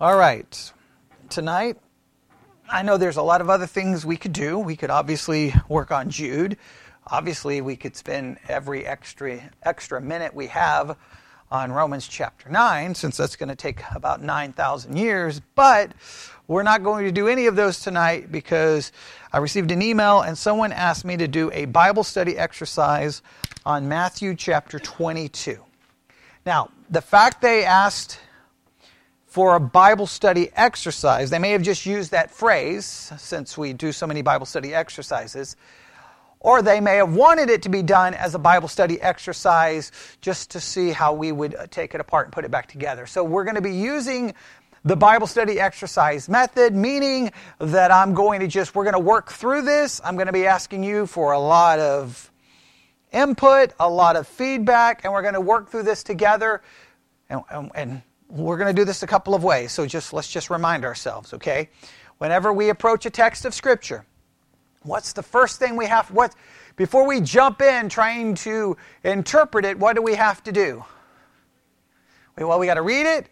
All right. Tonight, I know there's a lot of other things we could do. We could obviously work on Jude. Obviously, we could spend every extra extra minute we have on Romans chapter 9 since that's going to take about 9,000 years, but we're not going to do any of those tonight because I received an email and someone asked me to do a Bible study exercise on Matthew chapter 22. Now, the fact they asked for a Bible study exercise, they may have just used that phrase since we do so many Bible study exercises, or they may have wanted it to be done as a Bible study exercise just to see how we would uh, take it apart and put it back together. So we're going to be using the Bible study exercise method, meaning that I'm going to just, we're going to work through this. I'm going to be asking you for a lot of input, a lot of feedback, and we're going to work through this together. And, and, and we're going to do this a couple of ways. So just let's just remind ourselves, okay? Whenever we approach a text of Scripture, what's the first thing we have? What before we jump in trying to interpret it? What do we have to do? Well, we got to read it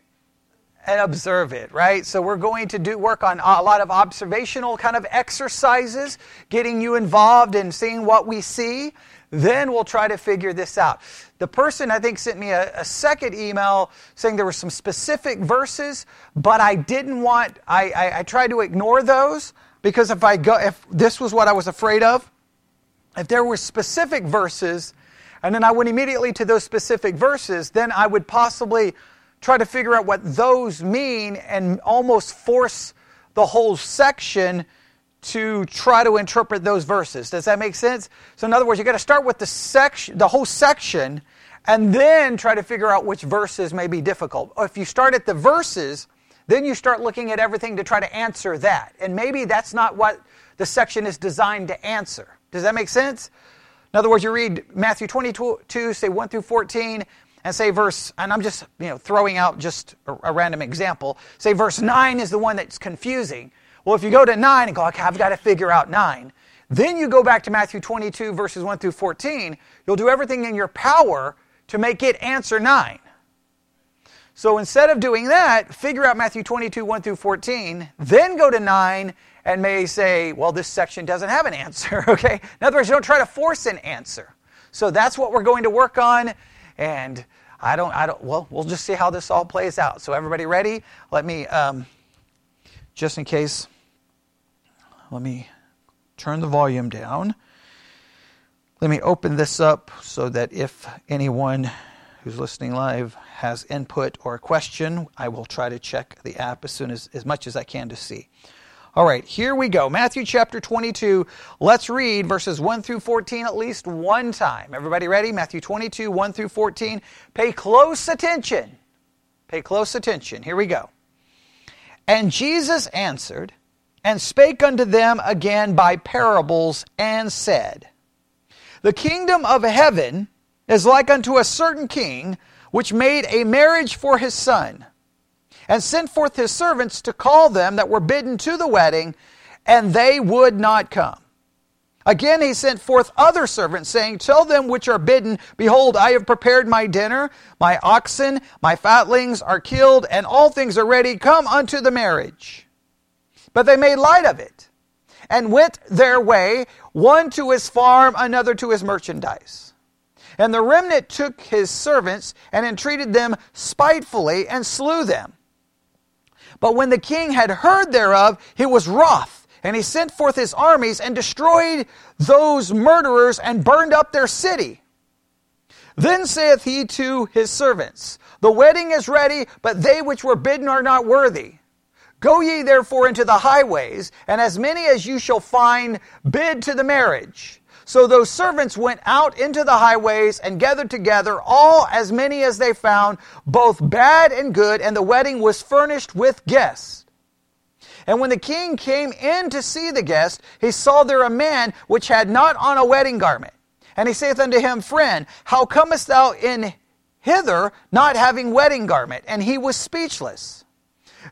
and observe it, right? So we're going to do work on a lot of observational kind of exercises, getting you involved in seeing what we see. Then we'll try to figure this out. The person I think sent me a, a second email saying there were some specific verses, but I didn't want. I, I, I tried to ignore those because if I go, if this was what I was afraid of, if there were specific verses, and then I went immediately to those specific verses, then I would possibly try to figure out what those mean and almost force the whole section to try to interpret those verses. Does that make sense? So in other words, you got to start with the section, the whole section, and then try to figure out which verses may be difficult. If you start at the verses, then you start looking at everything to try to answer that. And maybe that's not what the section is designed to answer. Does that make sense? In other words, you read Matthew 22, say 1 through 14, and say verse, and I'm just you know throwing out just a, a, random example. Say verse 9 is the one that's confusing. Well, if you go to 9 and go, okay, I've got to figure out 9, then you go back to Matthew 22, verses 1 through 14, you'll do everything in your power to make it answer 9. So instead of doing that, figure out Matthew 22, 1 through 14, then go to 9 and may say, well, this section doesn't have an answer, okay? In other words, you don't try to force an answer. So that's what we're going to work on. And I don't, I don't, well, we'll just see how this all plays out. So, everybody ready? Let me, um, just in case, let me turn the volume down. Let me open this up so that if anyone who's listening live has input or a question, I will try to check the app as soon as, as much as I can to see. All right, here we go. Matthew chapter 22. Let's read verses 1 through 14 at least one time. Everybody ready? Matthew 22, 1 through 14. Pay close attention. Pay close attention. Here we go. And Jesus answered and spake unto them again by parables and said, The kingdom of heaven is like unto a certain king which made a marriage for his son and sent forth his servants to call them that were bidden to the wedding, and they would not come. Again, he sent forth other servants, saying, Tell them which are bidden, Behold, I have prepared my dinner, my oxen, my fatlings are killed, and all things are ready. Come unto the marriage. But they made light of it, and went their way, one to his farm, another to his merchandise. And the remnant took his servants, and entreated them spitefully, and slew them. But when the king had heard thereof, he was wroth, and he sent forth his armies and destroyed those murderers and burned up their city. Then saith he to his servants, The wedding is ready, but they which were bidden are not worthy. Go ye therefore into the highways, and as many as you shall find, bid to the marriage. So those servants went out into the highways and gathered together all as many as they found, both bad and good, and the wedding was furnished with guests. And when the king came in to see the guest, he saw there a man which had not on a wedding garment. And he saith unto him, Friend, how comest thou in hither not having wedding garment? And he was speechless.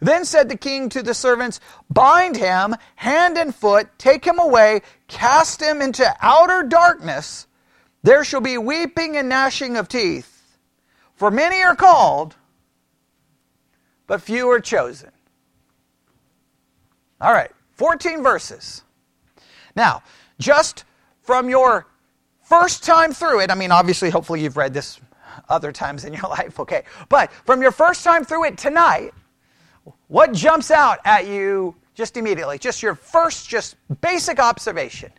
Then said the king to the servants, Bind him hand and foot, take him away, cast him into outer darkness. There shall be weeping and gnashing of teeth. For many are called, but few are chosen. All right, 14 verses. Now, just from your first time through it, I mean, obviously, hopefully you've read this other times in your life, okay? But from your first time through it tonight, what jumps out at you just immediately? Just your first, just basic observation.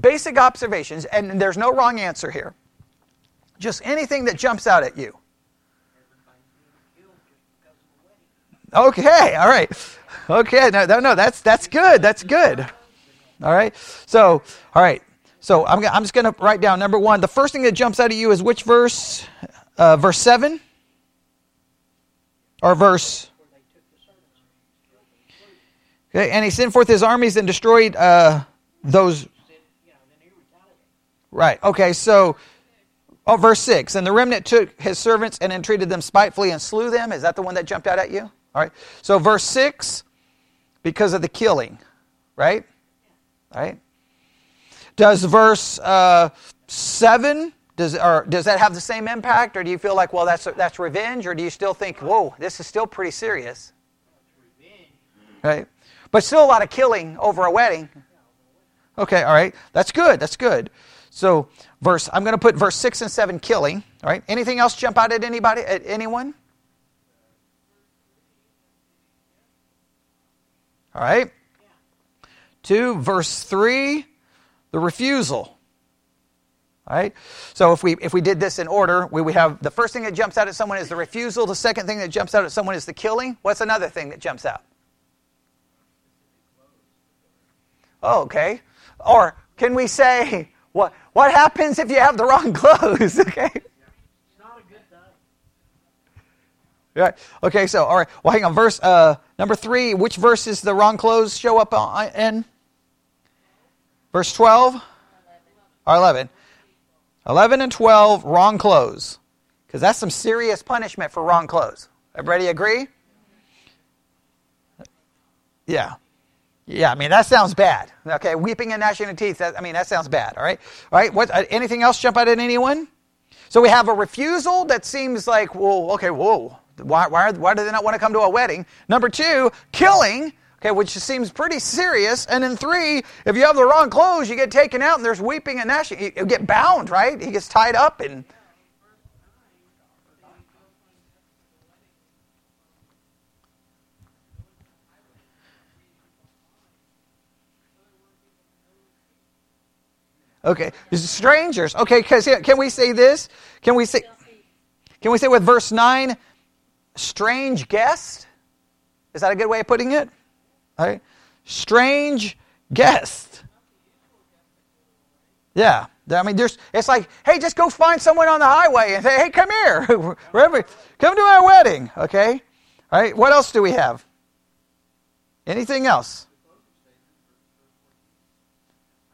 Basic observations, and there's no wrong answer here. Just anything that jumps out at you. Okay, all right. Okay, no, no, no, that's that's good. That's good. All right. So, all right. So I'm, I'm just going to write down number one. The first thing that jumps out at you is which verse? Uh, verse seven or verse. Okay, and he sent forth his armies and destroyed uh, those. Right. Okay. So, oh, verse six. And the remnant took his servants and entreated them spitefully and slew them. Is that the one that jumped out at you? All right. So verse 6, because of the killing, right? Right? Does verse uh, 7, does, or does that have the same impact? Or do you feel like, well, that's, that's revenge? Or do you still think, whoa, this is still pretty serious? Right? But still a lot of killing over a wedding. Okay, all right. That's good. That's good. So, verse, I'm going to put verse 6 and 7 killing. All right. Anything else jump out at anybody, at anyone? All right? 2, verse 3, the refusal. All right? So if we if we did this in order, we would have the first thing that jumps out at someone is the refusal, the second thing that jumps out at someone is the killing. What's another thing that jumps out? Oh, okay. Or can we say what what happens if you have the wrong clothes? okay. Right. Okay, so, all right. Well, hang on. Verse uh, number three, which verses the wrong clothes show up in? Verse 12 or 11? 11 and 12, wrong clothes. Because that's some serious punishment for wrong clothes. Everybody agree? Yeah. Yeah, I mean, that sounds bad. Okay, weeping and gnashing of teeth, that, I mean, that sounds bad, all right? All right, what, uh, anything else jump out at anyone? So we have a refusal that seems like, well, okay, whoa, why, why, why do they not want to come to a wedding? Number two, killing, okay, which seems pretty serious. And then three, if you have the wrong clothes, you get taken out and there's weeping and gnashing. You get bound, right? He gets tied up and. Okay, strangers. Okay, because can we say this? Can we say? Can we say with verse nine? strange guest. Is that a good way of putting it? Right? Strange guest. Yeah. I mean, there's, it's like, hey, just go find someone on the highway and say, hey, come here. Wherever, come to our wedding. Okay? All right. What else do we have? Anything else?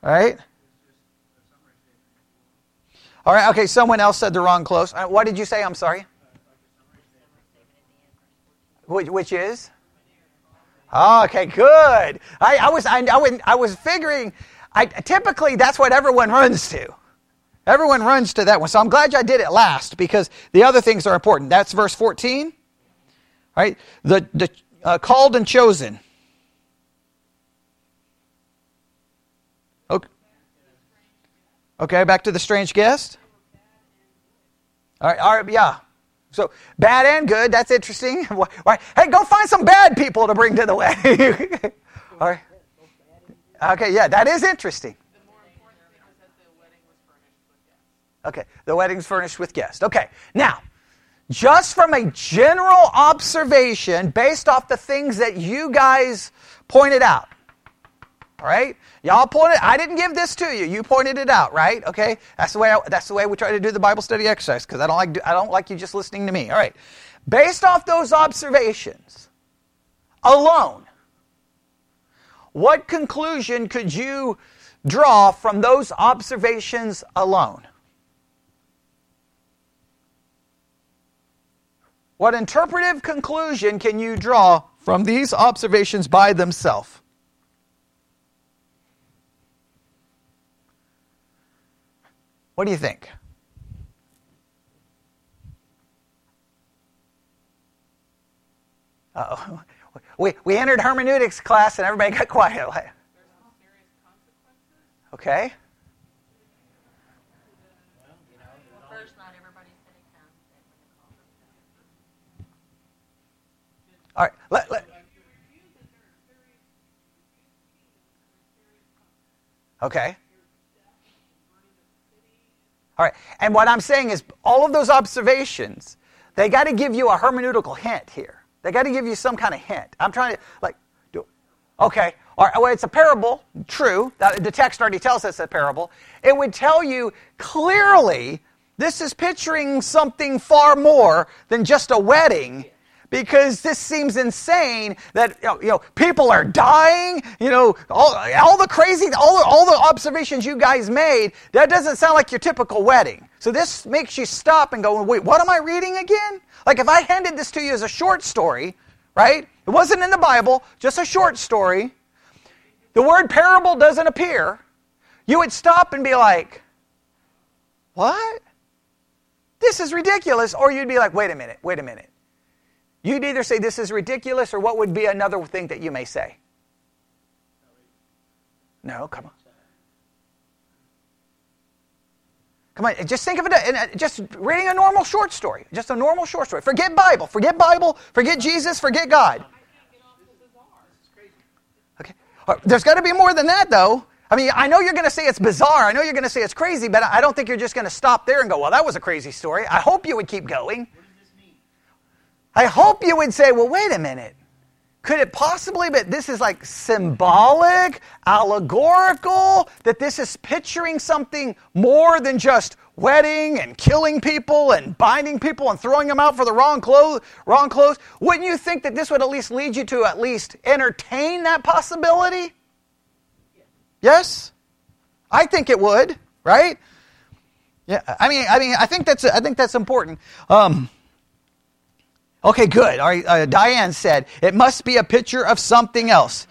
All right. All right. Okay. Someone else said the wrong close. Uh, what did you say? I'm sorry. Which, which is? Oh, okay, good. I, I was I, I, I was figuring. I, typically, that's what everyone runs to. Everyone runs to that one. So I'm glad I did it last because the other things are important. That's verse 14. Right? The, the uh, called and chosen. Okay. Okay, back to the strange guest. All right, all right, yeah. So bad and good, that's interesting. Hey, go find some bad people to bring to the wedding. All right. Okay, yeah, that is interesting. Okay, the wedding's furnished with guests. Okay, now, just from a general observation based off the things that you guys pointed out, all right? Y'all pointed. I didn't give this to you. You pointed it out, right? Okay. That's the way. I, that's the way we try to do the Bible study exercise because I don't like. I don't like you just listening to me. All right. Based off those observations alone, what conclusion could you draw from those observations alone? What interpretive conclusion can you draw from these observations by themselves? What do you think? Uh-oh. We, we entered hermeneutics class and everybody got quiet. Okay. All right. Let, let. Okay. All right. And what I'm saying is all of those observations, they got to give you a hermeneutical hint here. They got to give you some kind of hint. I'm trying to, like, do, it. okay. All right, well, it's a parable, true. The text already tells us a parable. It would tell you clearly this is picturing something far more than just a wedding because this seems insane that you know, you know, people are dying you know all, all the crazy all the, all the observations you guys made that doesn't sound like your typical wedding. So this makes you stop and go wait what am i reading again? Like if i handed this to you as a short story right? It wasn't in the bible just a short story. The word parable doesn't appear. You would stop and be like what? This is ridiculous or you'd be like wait a minute wait a minute You'd either say this is ridiculous, or what would be another thing that you may say? No, come on. Come on, just think of it, uh, just reading a normal short story. Just a normal short story. Forget Bible. Forget Bible. Forget Jesus. Forget God. Okay. Uh, there's got to be more than that, though. I mean, I know you're going to say it's bizarre. I know you're going to say it's crazy, but I don't think you're just going to stop there and go, well, that was a crazy story. I hope you would keep going. I hope you would say, well, wait a minute. Could it possibly be this is like symbolic, allegorical, that this is picturing something more than just wedding and killing people and binding people and throwing them out for the wrong clothes, wrong clothes? Wouldn't you think that this would at least lead you to at least entertain that possibility? Yes? I think it would, right? Yeah, I mean, I mean, I think that's I think that's important. Um, Okay, good. All right, uh, Diane said, it must be a picture of something else.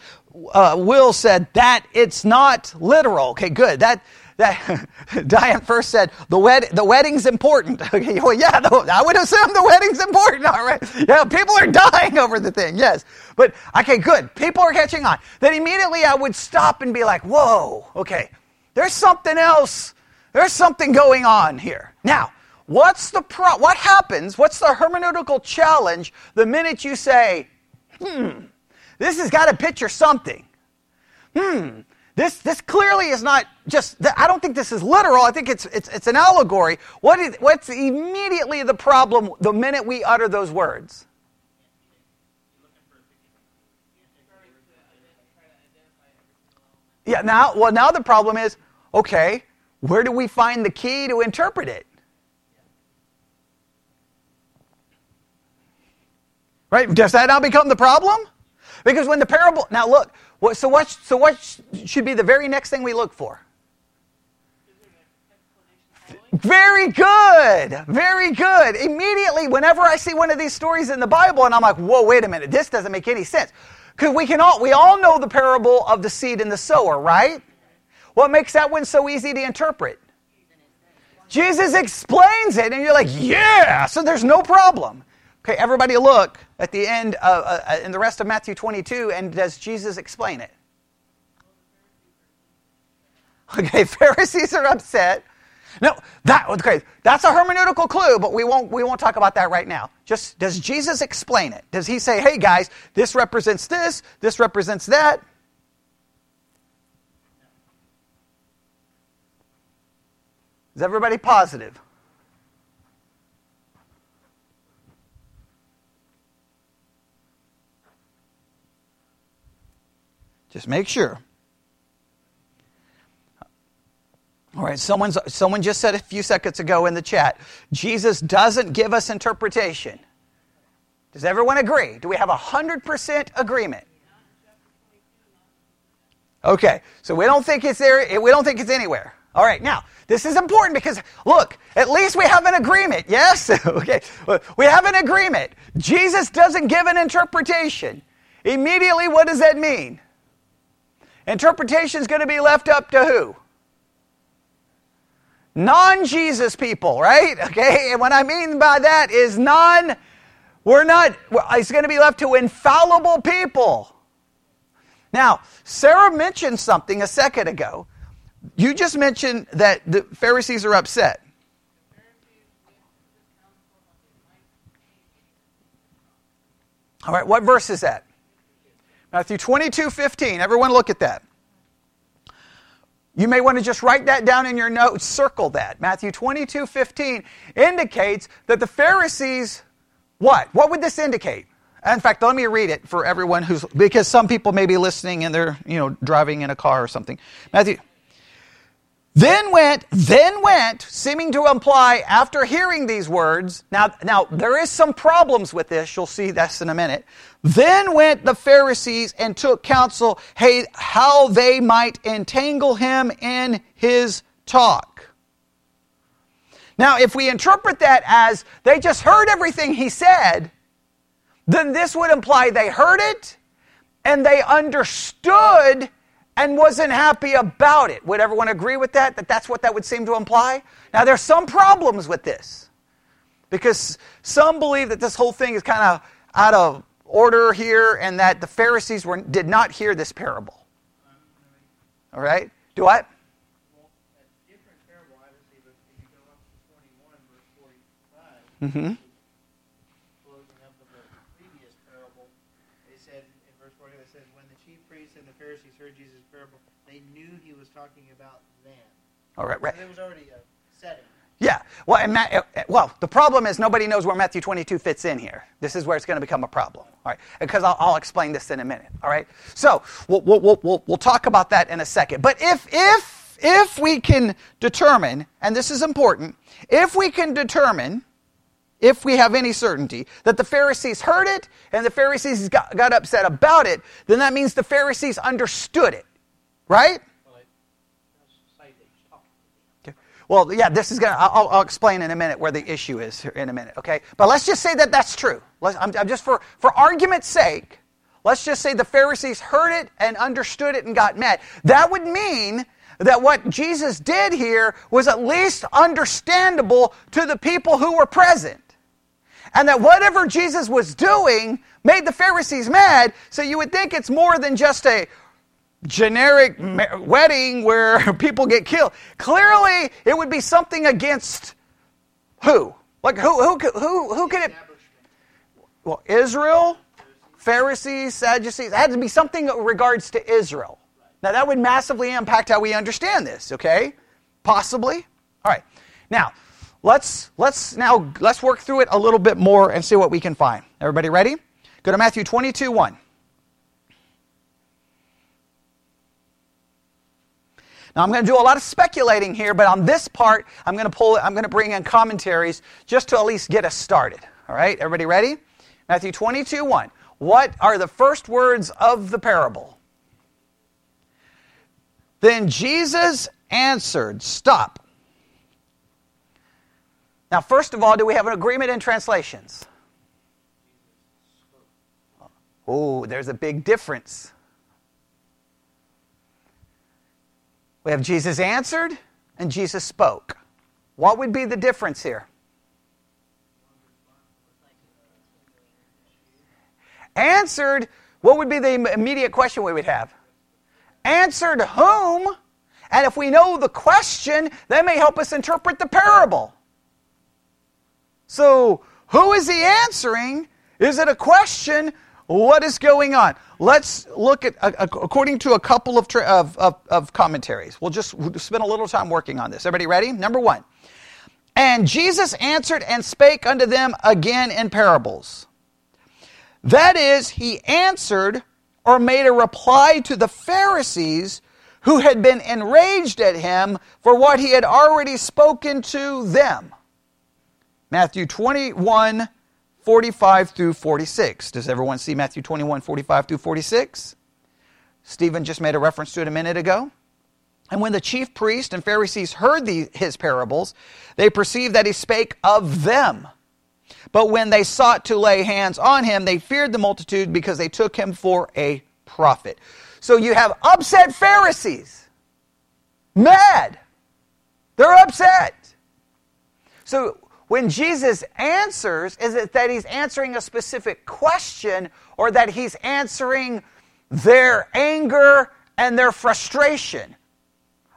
Uh, Will said that it's not literal. Okay, good. That that Diane first said the wed the wedding's important. Okay, well, yeah, the, I would assume the wedding's important. All right, yeah, people are dying over the thing. Yes, but okay, good. People are catching on. Then immediately I would stop and be like, whoa, okay, there's something else. There's something going on here. Now, What's the pro- what happens? What's the hermeneutical challenge the minute you say, "Hmm, this has got to picture something." Hmm, this this clearly is not just I don't think this is literal. I think it's it's it's an allegory. What is what's immediately the problem the minute we utter those words? Yeah, now well now the problem is, okay, where do we find the key to interpret it? Right? Does that now become the problem? Because when the parable, now look, what, so what, so what should be the very next thing we look for? Very good. Very good. Immediately, whenever I see one of these stories in the Bible, and I'm like, whoa, wait a minute, this doesn't make any sense. Because we can all we all know the parable of the seed and the sower, right? What makes that one so easy to interpret? Jesus explains it, and you're like, yeah, so there's no problem. Okay, everybody look at the end of, uh, uh, in the rest of Matthew 22, and does Jesus explain it? Okay, Pharisees are upset. No, that okay, that's a hermeneutical clue, but we won't we won't talk about that right now. Just does Jesus explain it? Does he say, "Hey guys, this represents this, this represents that"? Is everybody positive? Just make sure. All right, someone's, someone just said a few seconds ago in the chat Jesus doesn't give us interpretation. Does everyone agree? Do we have a 100% agreement? Okay, so we don't think it's there, we don't think it's anywhere. All right, now, this is important because, look, at least we have an agreement, yes? okay, we have an agreement. Jesus doesn't give an interpretation. Immediately, what does that mean? Interpretation is going to be left up to who? Non Jesus people, right? Okay, and what I mean by that is non We're not, it's going to be left to infallible people. Now, Sarah mentioned something a second ago. You just mentioned that the Pharisees are upset. All right, what verse is that? Matthew 22 15. Everyone look at that. You may want to just write that down in your notes, circle that. Matthew 22 15 indicates that the Pharisees, what? What would this indicate? In fact, let me read it for everyone who's, because some people may be listening and they're, you know, driving in a car or something. Matthew then went, then went, seeming to imply after hearing these words. Now, now there is some problems with this. You'll see this in a minute. Then went the Pharisees and took counsel, hey, how they might entangle him in his talk. Now, if we interpret that as they just heard everything he said, then this would imply they heard it and they understood and wasn't happy about it. Would everyone agree with that? That that's what that would seem to imply? Now, there's some problems with this because some believe that this whole thing is kind of out of order here and that the Pharisees were, did not hear this parable. All right? Do what? Mm-hmm. talking about then. All right, right. there was already a setting. Yeah. Well, and Matt, uh, uh, well, the problem is nobody knows where Matthew 22 fits in here. This is where it's going to become a problem. All right. Because I'll, I'll explain this in a minute. All right. So we'll, we'll, we'll, we'll talk about that in a second. But if, if, if we can determine, and this is important, if we can determine, if we have any certainty that the Pharisees heard it and the Pharisees got, got upset about it, then that means the Pharisees understood it. Right? Well, yeah, this is gonna. I'll, I'll, explain in a minute where the issue is in a minute. Okay, but let's just say that that's true. I'm, I'm just for for argument's sake. Let's just say the Pharisees heard it and understood it and got mad. That would mean that what Jesus did here was at least understandable to the people who were present. And that whatever Jesus was doing made the Pharisees mad. So you would think it's more than just a generic wedding where people get killed. Clearly, it would be something against who? Like who? Who? Who? Who could it? Well, Israel, Pharisees, Sadducees. It had to be something in regards to Israel. Now that would massively impact how we understand this. Okay, possibly. All right. Now let's let's now let's work through it a little bit more and see what we can find. Everybody ready? Go to Matthew 22, 1. Now I'm going to do a lot of speculating here, but on this part, I'm going to pull I'm going to bring in commentaries just to at least get us started. All right, everybody ready? Matthew 22, 1. What are the first words of the parable? Then Jesus answered, Stop. Now, first of all, do we have an agreement in translations? Oh, there's a big difference. We have Jesus answered and Jesus spoke. What would be the difference here? Answered, what would be the immediate question we would have? Answered whom? And if we know the question, that may help us interpret the parable. So, who is he answering? Is it a question what is going on? Let's look at, uh, according to a couple of, of, of, of commentaries. We'll just spend a little time working on this. Everybody ready? Number one. And Jesus answered and spake unto them again in parables. That is, he answered or made a reply to the Pharisees who had been enraged at him for what he had already spoken to them. Matthew 21, 45 through 46. Does everyone see Matthew 21, 45 through 46? Stephen just made a reference to it a minute ago. And when the chief priests and Pharisees heard the, his parables, they perceived that he spake of them. But when they sought to lay hands on him, they feared the multitude because they took him for a prophet. So you have upset Pharisees. Mad. They're upset. So when Jesus answers, is it that he's answering a specific question or that he's answering their anger and their frustration?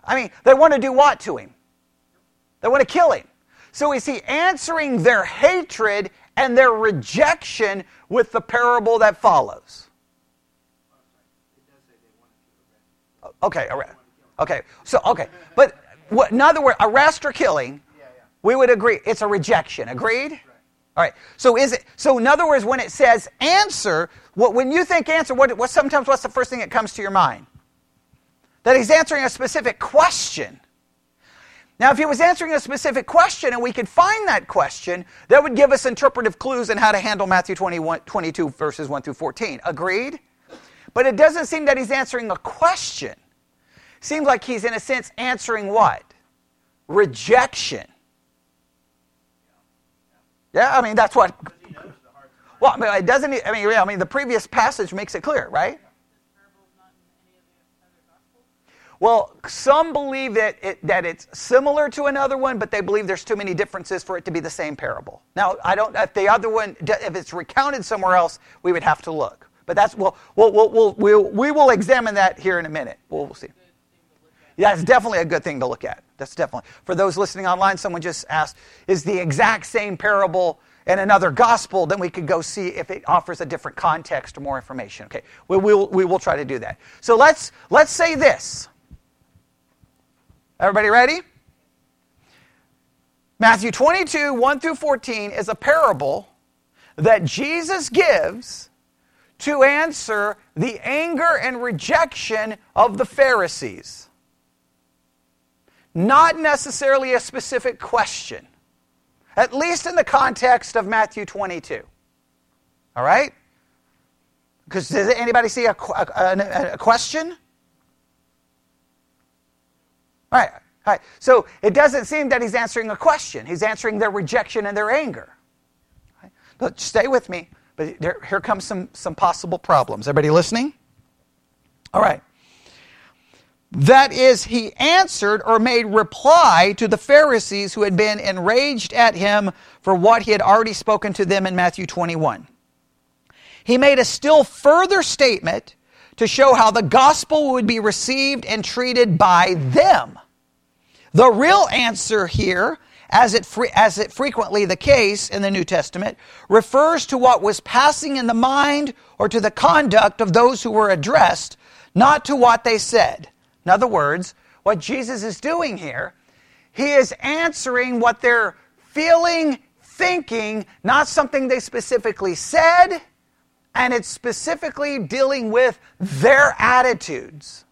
I mean, they want to do what to him? They want to kill him. So is he answering their hatred and their rejection with the parable that follows? Okay, okay. So, okay. But what, in other words, arrest or killing, we would agree it's a rejection. Agreed? All right. So is it? So in other words, when it says answer, what, when you think answer, what, what sometimes what's the first thing that comes to your mind? That he's answering a specific question. Now, if he was answering a specific question and we could find that question, that would give us interpretive clues in how to handle Matthew 21, 22, verses 1 through 14. Agreed? But it doesn't seem that he's answering a question. Seems like he's, in a sense, answering what? Rejection. Yeah, I mean, that's what. Well, I mean, it doesn't. I mean, I mean, the previous passage makes it clear, right? Well, some believe that, it, that it's similar to another one, but they believe there's too many differences for it to be the same parable. Now, I don't. If the other one, if it's recounted somewhere else, we would have to look. But that's we'll, we'll, we'll, we'll, we'll we will examine that here in a minute. We'll, we'll see. Yeah, it's definitely a good thing to look at. That's definitely. For those listening online, someone just asked, is the exact same parable in another gospel? Then we could go see if it offers a different context or more information. Okay, we will, we will try to do that. So let's, let's say this. Everybody ready? Matthew 22, 1 through 14 is a parable that Jesus gives to answer the anger and rejection of the Pharisees. Not necessarily a specific question, at least in the context of Matthew 22. All right? Because does anybody see a, a, a question? All right. All right. So it doesn't seem that he's answering a question. He's answering their rejection and their anger. But stay with me. But there, here comes some, some possible problems. Everybody listening? All right. That is, he answered or made reply to the Pharisees who had been enraged at him for what he had already spoken to them in Matthew 21. He made a still further statement to show how the gospel would be received and treated by them. The real answer here as it, fre- as it frequently the case in the New Testament, refers to what was passing in the mind or to the conduct of those who were addressed, not to what they said. In other words, what Jesus is doing here, he is answering what they're feeling, thinking, not something they specifically said, and it's specifically dealing with their attitudes.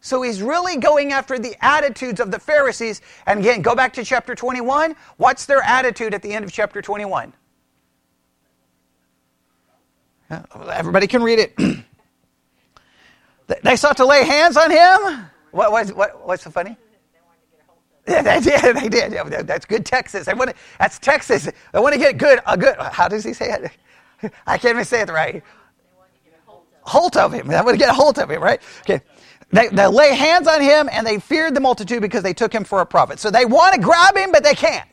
So he's really going after the attitudes of the Pharisees. And again, go back to chapter 21. What's their attitude at the end of chapter 21? Uh, everybody can read it. they sought to lay hands on him. What, what, what, what's so funny? Yeah, they did. They did. Yeah, that's good Texas. They want to, that's Texas. They want to get good. A good. How does he say it? I can't even say it right. Hold of him. They want to get a hold of him, right? Okay. They, they lay hands on him and they feared the multitude because they took him for a prophet. So they want to grab him, but they can't.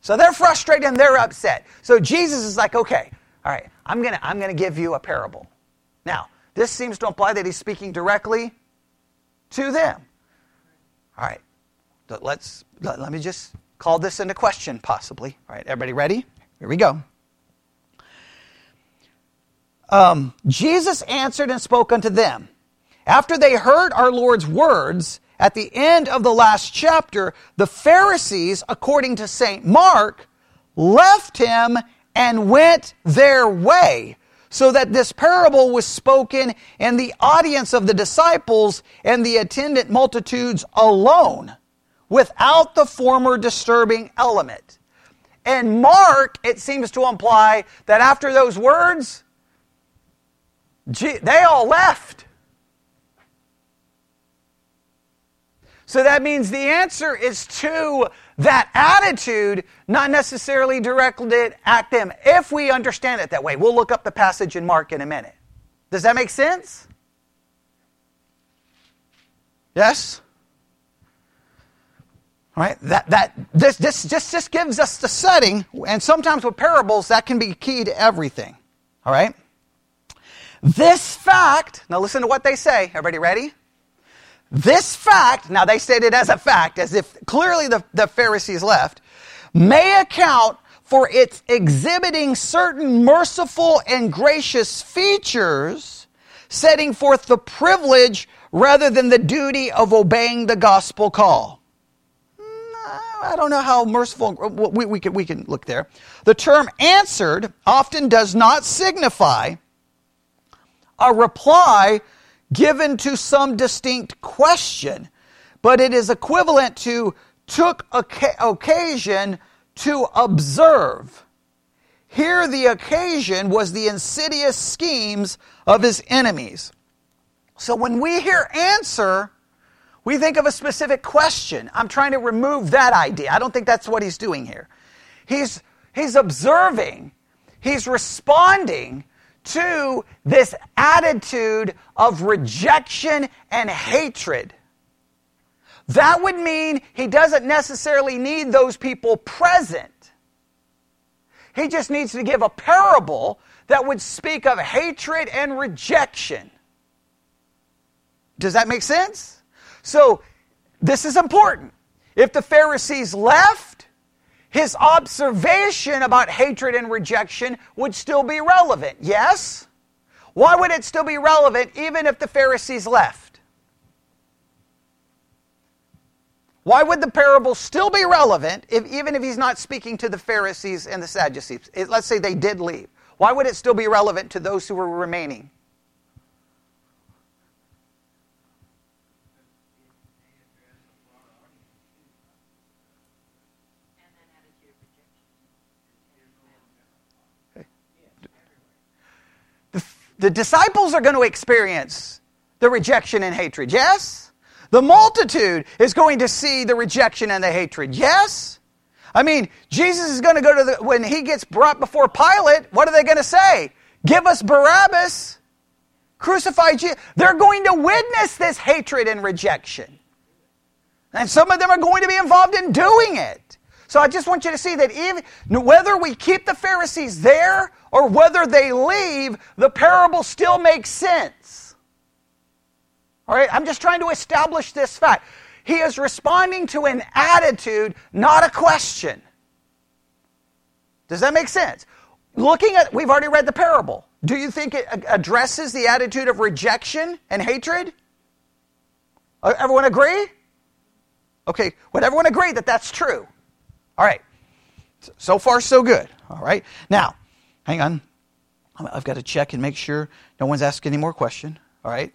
So they're frustrated and they're upset. So Jesus is like, okay, all right, I'm going to I'm going to give you a parable. Now, this seems to imply that he's speaking directly to them. All right, let's, let, let me just call this into question, possibly. All right, everybody ready? Here we go. Um, Jesus answered and spoke unto them. After they heard our Lord's words, at the end of the last chapter, the Pharisees, according to St. Mark, left him and went their way, so that this parable was spoken in the audience of the disciples and the attendant multitudes alone, without the former disturbing element. And Mark, it seems to imply that after those words, they all left. So that means the answer is to that attitude, not necessarily directed at them, if we understand it that way. We'll look up the passage in Mark in a minute. Does that make sense? Yes? All right, that, that, this, this just, just gives us the setting, and sometimes with parables, that can be key to everything. All right? This fact, now listen to what they say. Everybody ready? This fact, now they state it as a fact, as if clearly the, the Pharisees left, may account for its exhibiting certain merciful and gracious features, setting forth the privilege rather than the duty of obeying the gospel call. Mm, I don't know how merciful, we, we, can, we can look there. The term answered often does not signify a reply given to some distinct question, but it is equivalent to took occasion to observe. Here, the occasion was the insidious schemes of his enemies. So when we hear answer, we think of a specific question. I'm trying to remove that idea. I don't think that's what he's doing here. He's, he's observing, he's responding to this attitude of rejection and hatred. That would mean he doesn't necessarily need those people present. He just needs to give a parable that would speak of hatred and rejection. Does that make sense? So, this is important. If the Pharisees left, his observation about hatred and rejection would still be relevant. Yes? Why would it still be relevant even if the Pharisees left? Why would the parable still be relevant if, even if he's not speaking to the Pharisees and the Sadducees? It, let's say they did leave. Why would it still be relevant to those who were remaining? The disciples are going to experience the rejection and hatred, yes? The multitude is going to see the rejection and the hatred, yes? I mean, Jesus is going to go to the, when he gets brought before Pilate, what are they going to say? Give us Barabbas, crucify Jesus. They're going to witness this hatred and rejection. And some of them are going to be involved in doing it. So I just want you to see that even whether we keep the Pharisees there or whether they leave, the parable still makes sense. All right, I'm just trying to establish this fact. He is responding to an attitude, not a question. Does that make sense? Looking at, we've already read the parable. Do you think it addresses the attitude of rejection and hatred? Uh, everyone agree? Okay, would everyone agree that that's true? All right, so far so good. All right, now hang on. I've got to check and make sure no one's asking any more question. All right.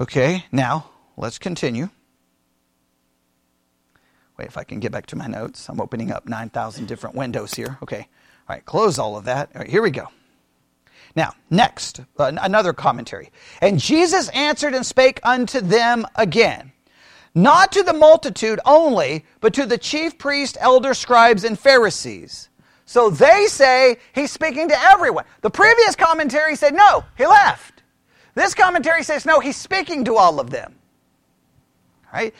Okay, now let's continue. Wait, if I can get back to my notes. I'm opening up 9,000 different windows here. Okay. All right, close all of that. All right, here we go. Now, next, uh, another commentary. And Jesus answered and spake unto them again, not to the multitude only, but to the chief priests, elder scribes, and Pharisees. So they say he's speaking to everyone. The previous commentary said no, he left. This commentary says no, he's speaking to all of them. Right?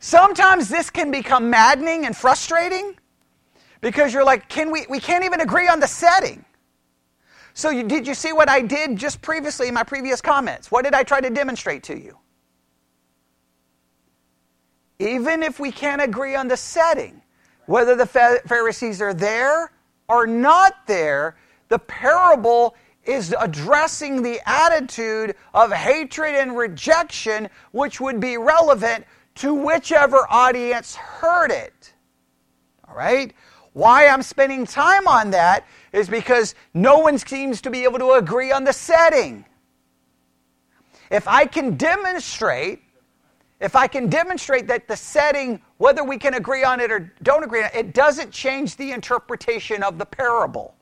Sometimes this can become maddening and frustrating because you're like, can we, we can't even agree on the setting. So, you, did you see what I did just previously in my previous comments? What did I try to demonstrate to you? Even if we can't agree on the setting, whether the Pharisees are there or not there, the parable is addressing the attitude of hatred and rejection, which would be relevant to whichever audience heard it. All right? Why I'm spending time on that is because no one seems to be able to agree on the setting. If I can demonstrate if I can demonstrate that the setting, whether we can agree on it or don't agree on it, it doesn't change the interpretation of the parable.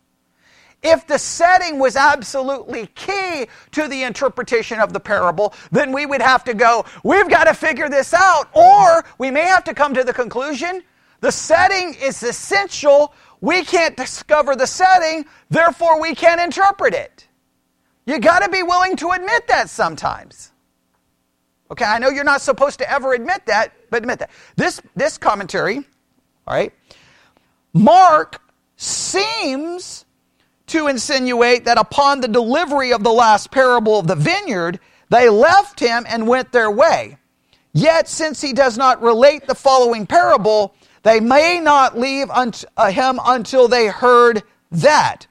If the setting was absolutely key to the interpretation of the parable, then we would have to go, we've got to figure this out. Or we may have to come to the conclusion the setting is essential. We can't discover the setting, therefore we can't interpret it. You got to be willing to admit that sometimes. Okay, I know you're not supposed to ever admit that, but admit that. This, this commentary, all right, Mark seems to insinuate that upon the delivery of the last parable of the vineyard, they left him and went their way. Yet, since he does not relate the following parable, they may not leave uh, him until they heard that,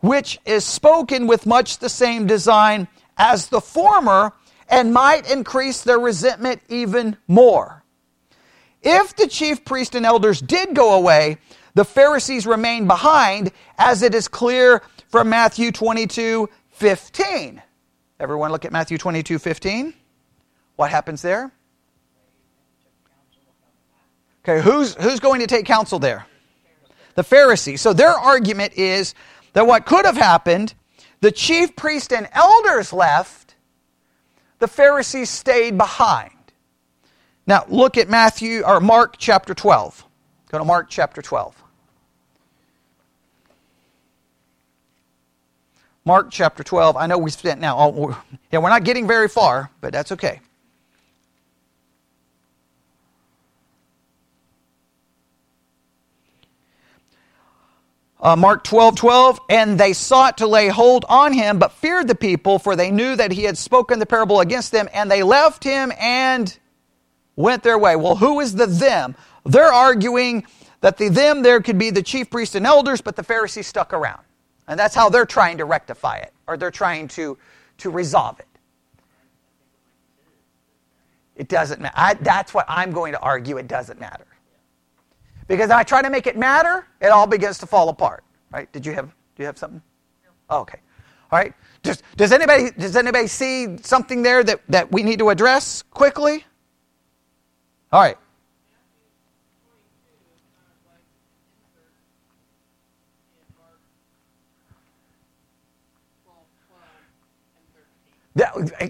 which is spoken with much the same design as the former, and might increase their resentment even more. If the chief priest and elders did go away, the Pharisees remained behind, as it is clear from Matthew 22 15. Everyone look at Matthew 22 15. What happens there? Okay, who's, who's going to take counsel there? The Pharisees. So their argument is that what could have happened, the chief priest and elders left, the Pharisees stayed behind. Now look at Matthew or Mark chapter 12. Go to Mark chapter 12. Mark chapter 12. I know we spent now, all, yeah, we're not getting very far, but that's okay. Uh, Mark 12, 12, and they sought to lay hold on him, but feared the people, for they knew that he had spoken the parable against them, and they left him and went their way. Well, who is the them? They're arguing that the them there could be the chief priests and elders, but the Pharisees stuck around. And that's how they're trying to rectify it, or they're trying to, to resolve it. It doesn't matter. that's what I'm going to argue. It doesn't matter. Because I try to make it matter, it all begins to fall apart. Right? Did you have do you have something? Oh, okay. All right. Does, does anybody does anybody see something there that, that we need to address quickly? All right.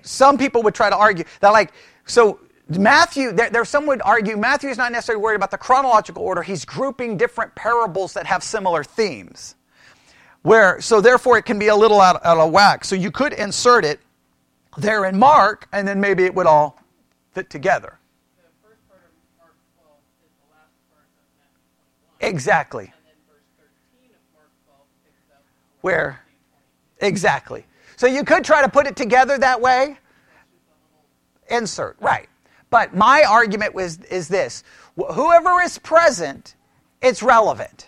Some people would try to argue that, like, so Matthew, there, there some would argue Matthew is not necessarily worried about the chronological order. He's grouping different parables that have similar themes. Where, so therefore, it can be a little out, out of whack. So you could insert it there in Mark, and then maybe it would all fit together. Exactly. Where? Exactly. So you could try to put it together that way. Insert, right. But my argument was, is this whoever is present, it's relevant.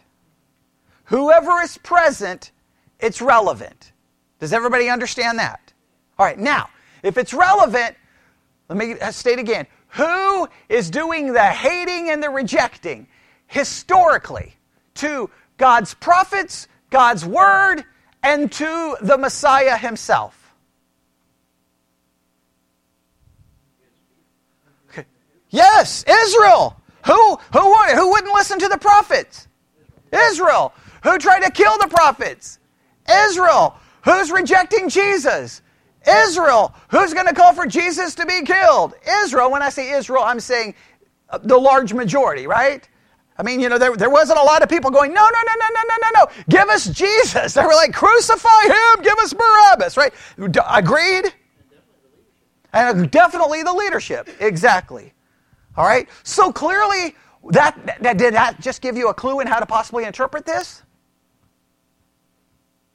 Whoever is present, it's relevant. Does everybody understand that? All right, now, if it's relevant, let me uh, state again who is doing the hating and the rejecting historically to God's prophets, God's word, and to the Messiah himself? Yes, Israel. Who, who, who wouldn't listen to the prophets? Israel. Who tried to kill the prophets? Israel. Who's rejecting Jesus? Israel. Who's going to call for Jesus to be killed? Israel. When I say Israel, I'm saying uh, the large majority, right? I mean, you know, there, there wasn't a lot of people going, no, no, no, no, no, no, no, no. Give us Jesus. They were like, crucify him. Give us Barabbas, right? D- agreed? And definitely the leadership. Exactly. All right? So clearly, that, that, did that just give you a clue in how to possibly interpret this?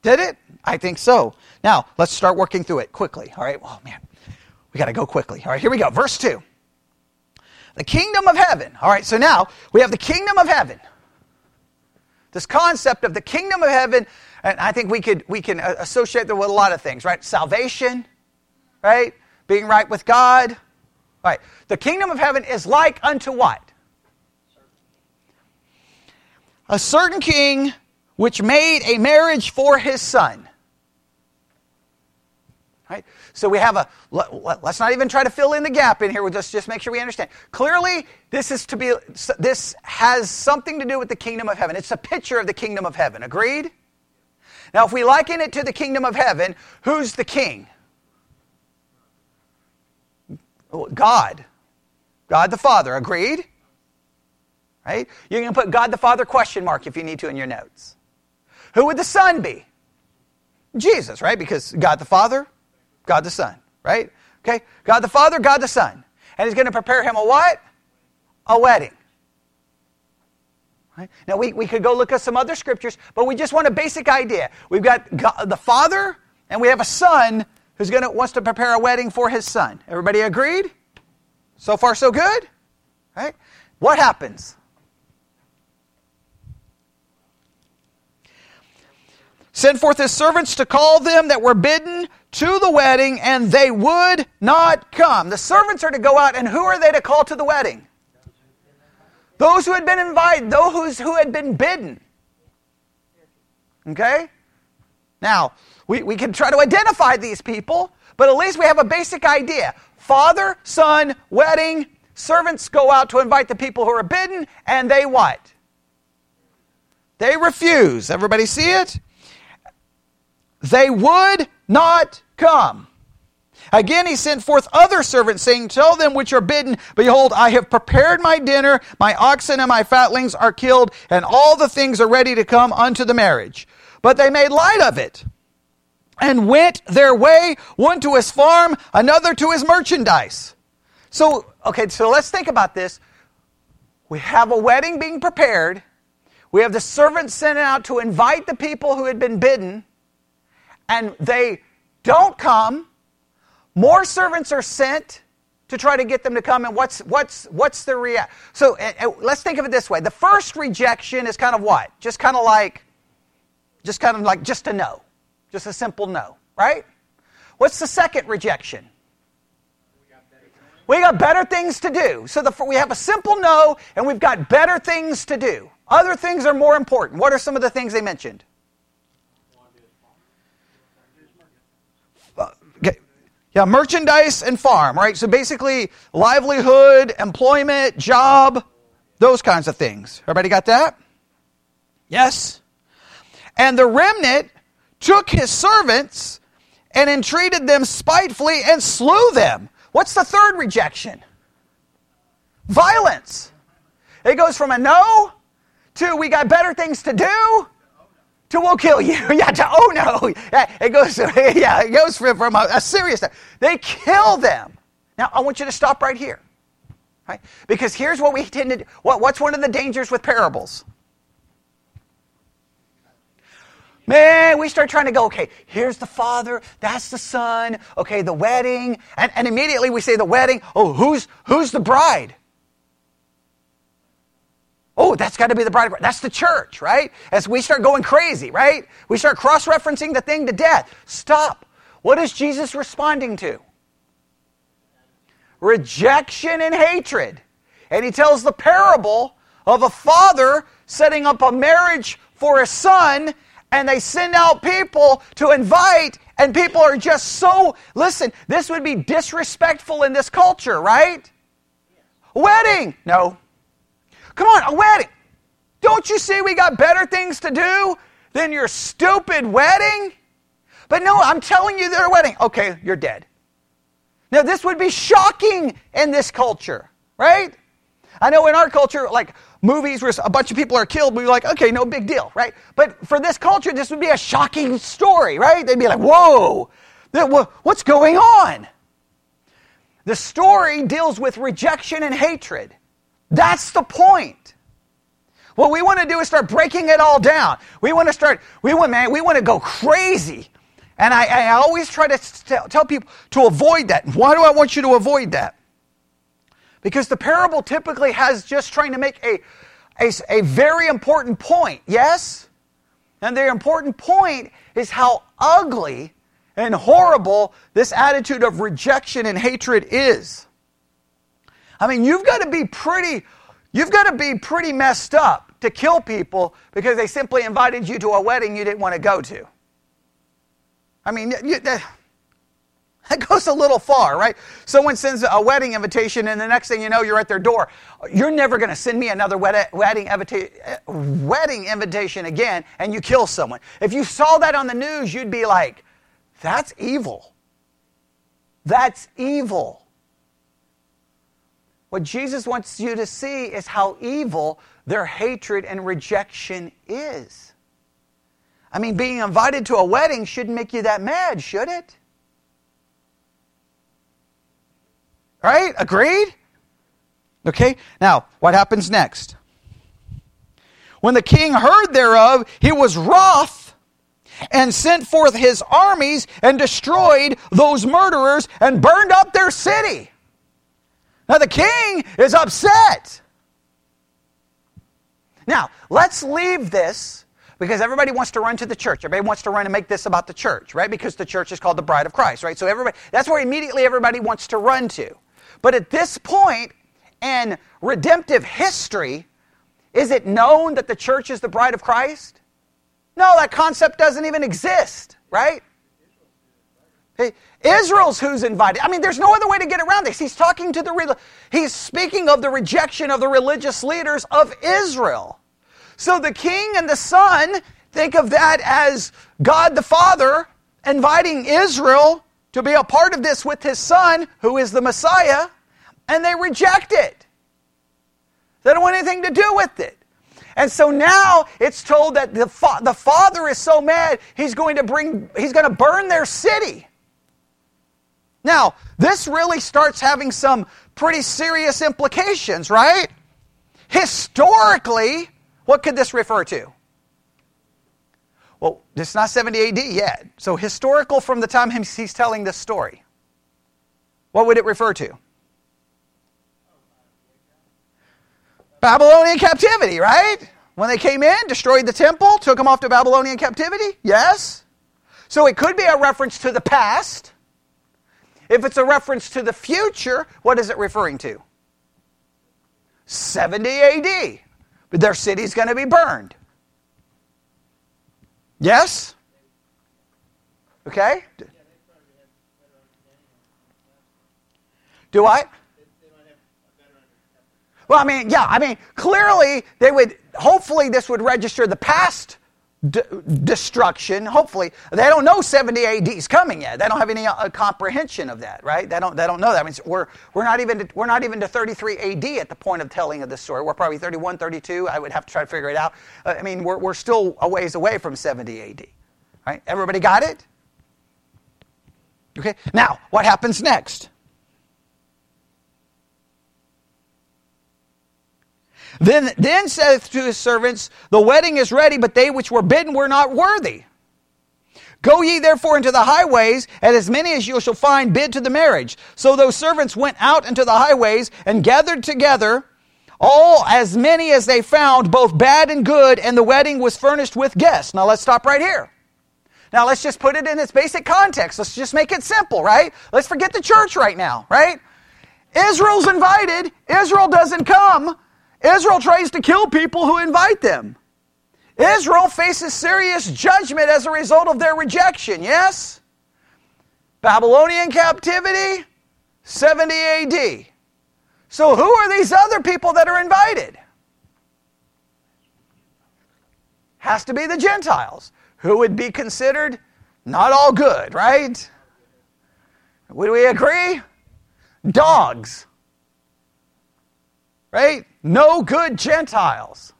Did it? I think so. Now, let's start working through it quickly. All right? Oh, man. We got to go quickly. All right, here we go. Verse 2. The kingdom of heaven. All right, so now we have the kingdom of heaven. This concept of the kingdom of heaven, and I think we could we can associate that with a lot of things, right? Salvation, right? Being right with God, right? The kingdom of heaven is like unto what? A certain king which made a marriage for his son. Right? So we have a, let, us not even try to fill in the gap in here. We'll just, just make sure we understand. Clearly, this is to be, this has something to do with the kingdom of heaven. It's a picture of the kingdom of heaven. Agreed? Now, if we liken it to the kingdom of heaven, who's the king? Oh, God. God the Father. Agreed? Right? You can put God the Father question mark if you need to in your notes. Who would the Son be? Jesus, right? Because God the Father, God the Son, right? Okay? God the Father, God the Son. and he's going to prepare him a what? A wedding. Right? Now, we, we could go look at some other scriptures, but we just want a basic idea. We've got God, the Father, and we have a Son who's going to wants to prepare a wedding for his son. Everybody agreed? So far, so good? Right? What happens? Send forth his servants to call them that were bidden to the wedding, and they would not come. The servants are to go out, and who are they to call to the wedding? Those who had been invited, those who had been bidden. Okay? Now, we, we can try to identify these people, but at least we have a basic idea. Father, son, wedding, servants go out to invite the people who are bidden, and they what? They refuse. Everybody see it? They would not come. Again, he sent forth other servants, saying, Tell them which are bidden, Behold, I have prepared my dinner, my oxen and my fatlings are killed, and all the things are ready to come unto the marriage. But they made light of it, and went their way, one to his farm, another to his merchandise. So, okay, so let's think about this. We have a wedding being prepared. We have the servants sent out to invite the people who had been bidden and they don't come, more servants are sent to try to get them to come. And what's, what's, what's the reaction? So let's think of it this way. The first rejection is kind of what? Just kind of like, just kind of like just a no. Just a simple no, right? What's the second rejection? We got better things to do. So the, we have a simple no, and we've got better things to do. Other things are more important. What are some of the things they mentioned? Uh, yeah, merchandise and farm, right? So basically, livelihood, employment, job, those kinds of things. Everybody got that? Yes? And the remnant took his servants and entreated them spitefully and slew them. What's the third rejection? Violence. It goes from a no to we got better things to do to we'll kill you. yeah, to oh no. Yeah, it goes, yeah, it goes from, a, a serious. They kill them. Now, I want you to stop right here. Right? Because here's what we tend to do. What, what's one of the dangers with parables? Man, we start trying to go, okay, here's the father, that's the son, okay, the wedding, and, and immediately we say the wedding, oh, who's who's the bride? Oh, that's got to be the bride. That's the church, right? As we start going crazy, right? We start cross referencing the thing to death. Stop. What is Jesus responding to? Rejection and hatred. And he tells the parable of a father setting up a marriage for a son, and they send out people to invite, and people are just so. Listen, this would be disrespectful in this culture, right? Wedding. No, Come on, a wedding. Don't you see we got better things to do than your stupid wedding? But no, I'm telling you they're a wedding. Okay, you're dead. Now, this would be shocking in this culture, right? I know in our culture, like movies where a bunch of people are killed, we're like, okay, no big deal, right? But for this culture, this would be a shocking story, right? They'd be like, whoa, what's going on? The story deals with rejection and hatred. That's the point. What we want to do is start breaking it all down. We want to start, we want, man, we want to go crazy. And I, I always try to tell people to avoid that. Why do I want you to avoid that? Because the parable typically has just trying to make a, a, a very important point, yes? And the important point is how ugly and horrible this attitude of rejection and hatred is. I mean, you've got to be pretty, you've got to be pretty messed up to kill people because they simply invited you to a wedding you didn't want to go to. I mean, you, that, that goes a little far, right? Someone sends a wedding invitation, and the next thing you know, you're at their door. You're never going to send me another wedding, wedding invitation again, and you kill someone. If you saw that on the news, you'd be like, that's evil. That's evil. What Jesus wants you to see is how evil their hatred and rejection is. I mean, being invited to a wedding shouldn't make you that mad, should it? Right? Agreed? Okay, now, what happens next? When the king heard thereof, he was wroth and sent forth his armies and destroyed those murderers and burned up their city. Now, the king is upset. Now, let's leave this because everybody wants to run to the church. Everybody wants to run and make this about the church, right? Because the church is called the bride of Christ, right? So everybody that's where immediately everybody wants to run to. But at this point in redemptive history, is it known that the church is the bride of Christ? No, that concept doesn't even exist, right? Israel's who's invited. I mean, there's no other way to get around this. He's talking to the he's speaking of the rejection of the religious leaders of Israel. So the king and the son think of that as God the Father inviting Israel to be a part of this with his son, who is the Messiah, and they reject it. They don't want anything to do with it. And so now it's told that the, fa- the father is so mad, he's going to bring, he's going to burn their city. Now, this really starts having some pretty serious implications, right? Historically, what could this refer to? Well, it's not 70 AD yet. So, historical from the time he's telling this story. What would it refer to? Babylonian captivity, right? When they came in, destroyed the temple, took them off to Babylonian captivity? Yes. So it could be a reference to the past. If it's a reference to the future, what is it referring to? 70 AD. Their city's going to be burned. Yes? Okay? Do I? Well, I mean, yeah, I mean, clearly they would, hopefully, this would register the past d- destruction. Hopefully, they don't know 70 AD is coming yet. They don't have any uh, comprehension of that, right? They don't, they don't know that. I mean, we're, we're, not even to, we're not even to 33 AD at the point of telling of this story. We're probably 31, 32. I would have to try to figure it out. Uh, I mean, we're, we're still a ways away from 70 AD. Right? Everybody got it? Okay. Now, what happens next? Then, then saith to his servants, The wedding is ready, but they which were bidden were not worthy. Go ye therefore into the highways, and as many as you shall find bid to the marriage. So those servants went out into the highways and gathered together all as many as they found, both bad and good, and the wedding was furnished with guests. Now let's stop right here. Now let's just put it in its basic context. Let's just make it simple, right? Let's forget the church right now, right? Israel's invited. Israel doesn't come. Israel tries to kill people who invite them. Israel faces serious judgment as a result of their rejection, yes? Babylonian captivity, 70 AD. So, who are these other people that are invited? Has to be the Gentiles, who would be considered not all good, right? Would we agree? Dogs. Right? No good Gentiles.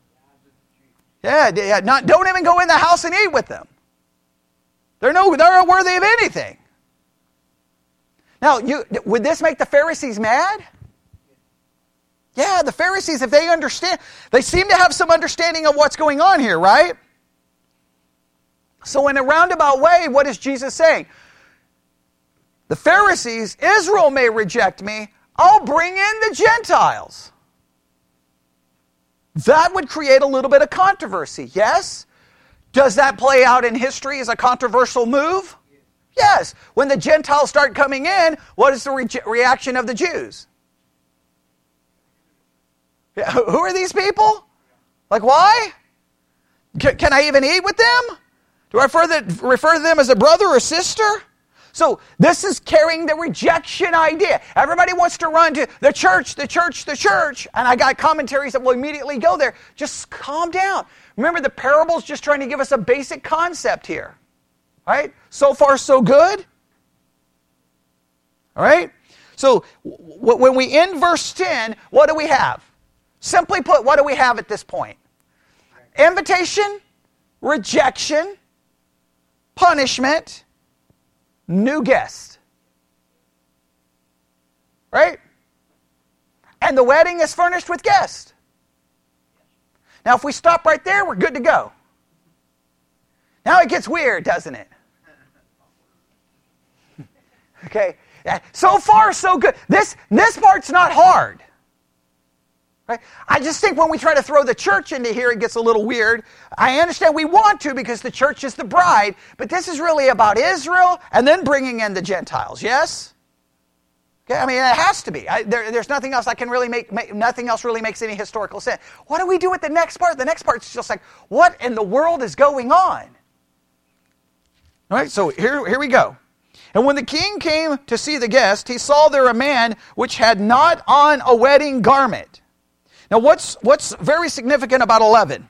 Yeah, yeah not, don't even go in the house and eat with them. They're, no, they're not worthy of anything. Now, you, would this make the Pharisees mad? Yeah, the Pharisees, if they understand, they seem to have some understanding of what's going on here, right? So, in a roundabout way, what is Jesus saying? The Pharisees, Israel may reject me, I'll bring in the Gentiles. That would create a little bit of controversy, yes? Does that play out in history as a controversial move? Yes. When the Gentiles start coming in, what is the re- reaction of the Jews? Who are these people? Like, why? Can, can I even eat with them? Do I refer, the, refer to them as a brother or sister? So this is carrying the rejection idea. Everybody wants to run to the church, the church, the church. And I got commentaries that will immediately go there. Just calm down. Remember, the parable's just trying to give us a basic concept here. Right? So far, so good. All right? So when we end verse 10, what do we have? Simply put, what do we have at this point? Invitation, rejection, punishment, new guest. Right? and the wedding is furnished with guests. Now, if we stop right there, we're good to go. Now it gets weird, doesn't it? Okay? So far, so good. This, this part's not hard. I just think when we try to throw the church into here, it gets a little weird. I understand we want to because the church is the bride, but this is really about Israel and then bringing in the Gentiles, yes? Okay, I mean, it has to be. I, there, there's nothing else I can really make, make, nothing else really makes any historical sense. What do we do with the next part? The next part's just like, what in the world is going on? All right, so here, here we go. And when the king came to see the guest, he saw there a man which had not on a wedding garment. Now, what's, what's very significant about 11?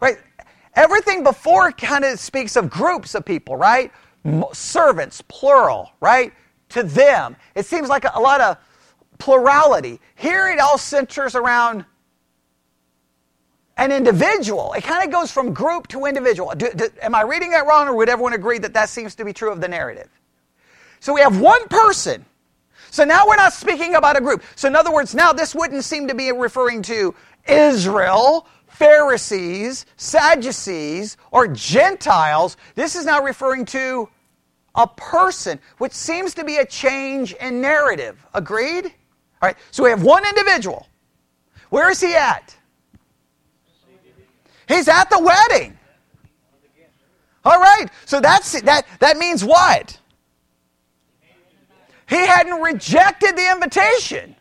Right? Everything before kind of speaks of groups of people, right? Servants, plural, right? To them. It seems like a, lot of plurality. Here it all centers around an individual. It kind of goes from group to individual. Do, do, am I reading that wrong, or would everyone agree that that seems to be true of the narrative? So we have one person. So now we're not speaking about a group. So, in other words, now this wouldn't seem to be referring to Israel, Pharisees, Sadducees, or Gentiles. This is now referring to a person, which seems to be a change in narrative. Agreed? All right, so we have one individual. Where is he at? He's at the wedding. All right. So that's that that means what? He hadn't rejected the invitation.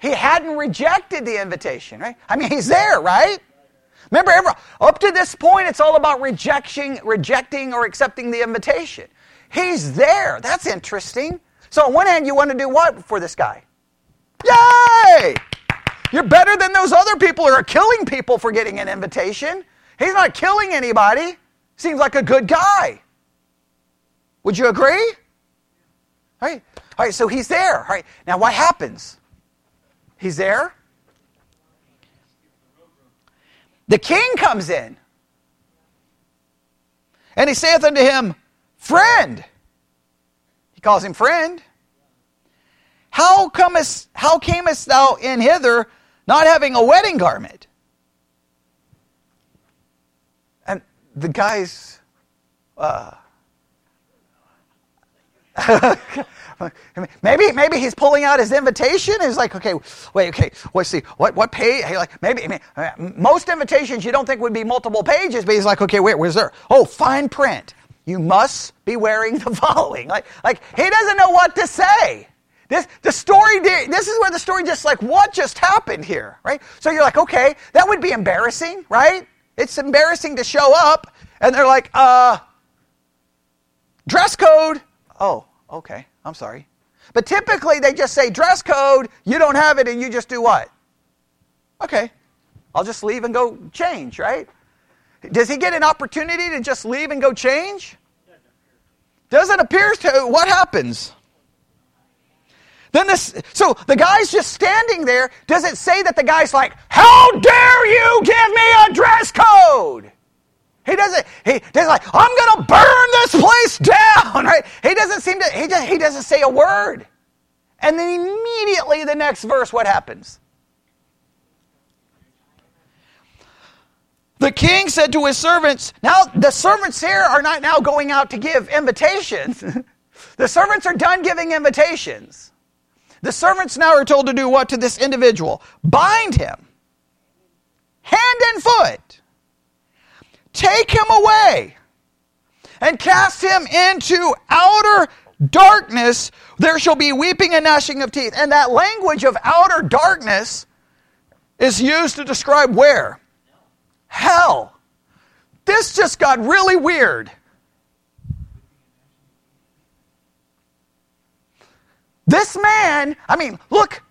He hadn't rejected the invitation, right? I mean, he's there, right? Remember, ever, up to this point, it's all about rejection, rejecting or accepting the invitation. He's there. That's interesting. So, on one hand, you want to do what for this guy? Yay! You're better than those other people who are killing people for getting an invitation. He's not killing anybody. Seems like a good guy. Would you agree? All right. All right, so he's there. All right. Now what happens? He's there. The king comes in. And he saith unto him, Friend. He calls him friend. How comest how camest thou in hither not having a wedding garment. And the guy's. Uh, maybe maybe he's pulling out his invitation. He's like, okay, wait, okay, let's see, what what page? Hey, like maybe I mean, most invitations you don't think would be multiple pages, but he's like, okay, wait, where's there? Oh, fine print. You must be wearing the following. Like like he doesn't know what to say. This, the story, this is where the story just like, what just happened here, right? So you're like, okay, that would be embarrassing, right? It's embarrassing to show up and they're like, uh, dress code. Oh, okay, I'm sorry. But typically they just say dress code, you don't have it, and you just do what? Okay, I'll just leave and go change, right? Does he get an opportunity to just leave and go change? Doesn't appear to. What happens? Then this, so the guy's just standing there. Does it say that the guy's like, How dare you give me a dress code? He doesn't, he doesn't like, I'm going to burn this place down, right? He doesn't seem to, he, just, he doesn't say a word. And then immediately the next verse, what happens? The king said to his servants, now the servants here are not now going out to give invitations. the servants are done giving invitations. The servants now are told to do what to this individual? Bind him, hand and foot, take him away, and cast him into outer darkness. There shall be weeping and gnashing of teeth. And that language of outer darkness is used to describe where? Hell. This just got really weird. This man, I mean, look,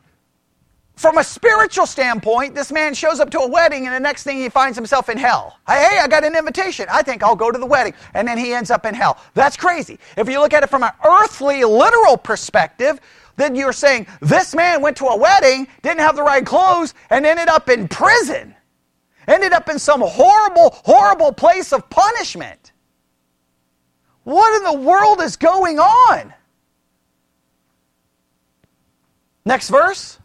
from a spiritual standpoint, this man shows up to a wedding and the next thing he finds himself in hell. Hey, I got an invitation. I think I'll go to the wedding. And then he ends up in hell. That's crazy. If you look at it from an earthly, literal perspective, then you're saying this man went to a wedding, didn't have the right clothes, and ended up in prison. Ended up in some horrible, horrible place of punishment. What in the world is going on? Next verse.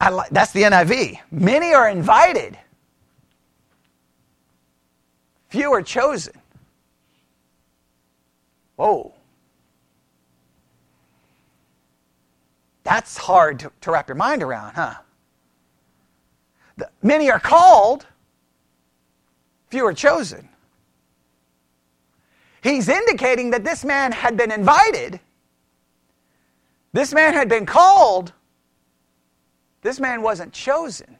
I like, that's the NIV. Many are invited, few are chosen. Whoa. That's hard to, to wrap your mind around, huh? The, many are called, few are chosen. He's indicating that this man had been invited, this man had been called, this man wasn't chosen.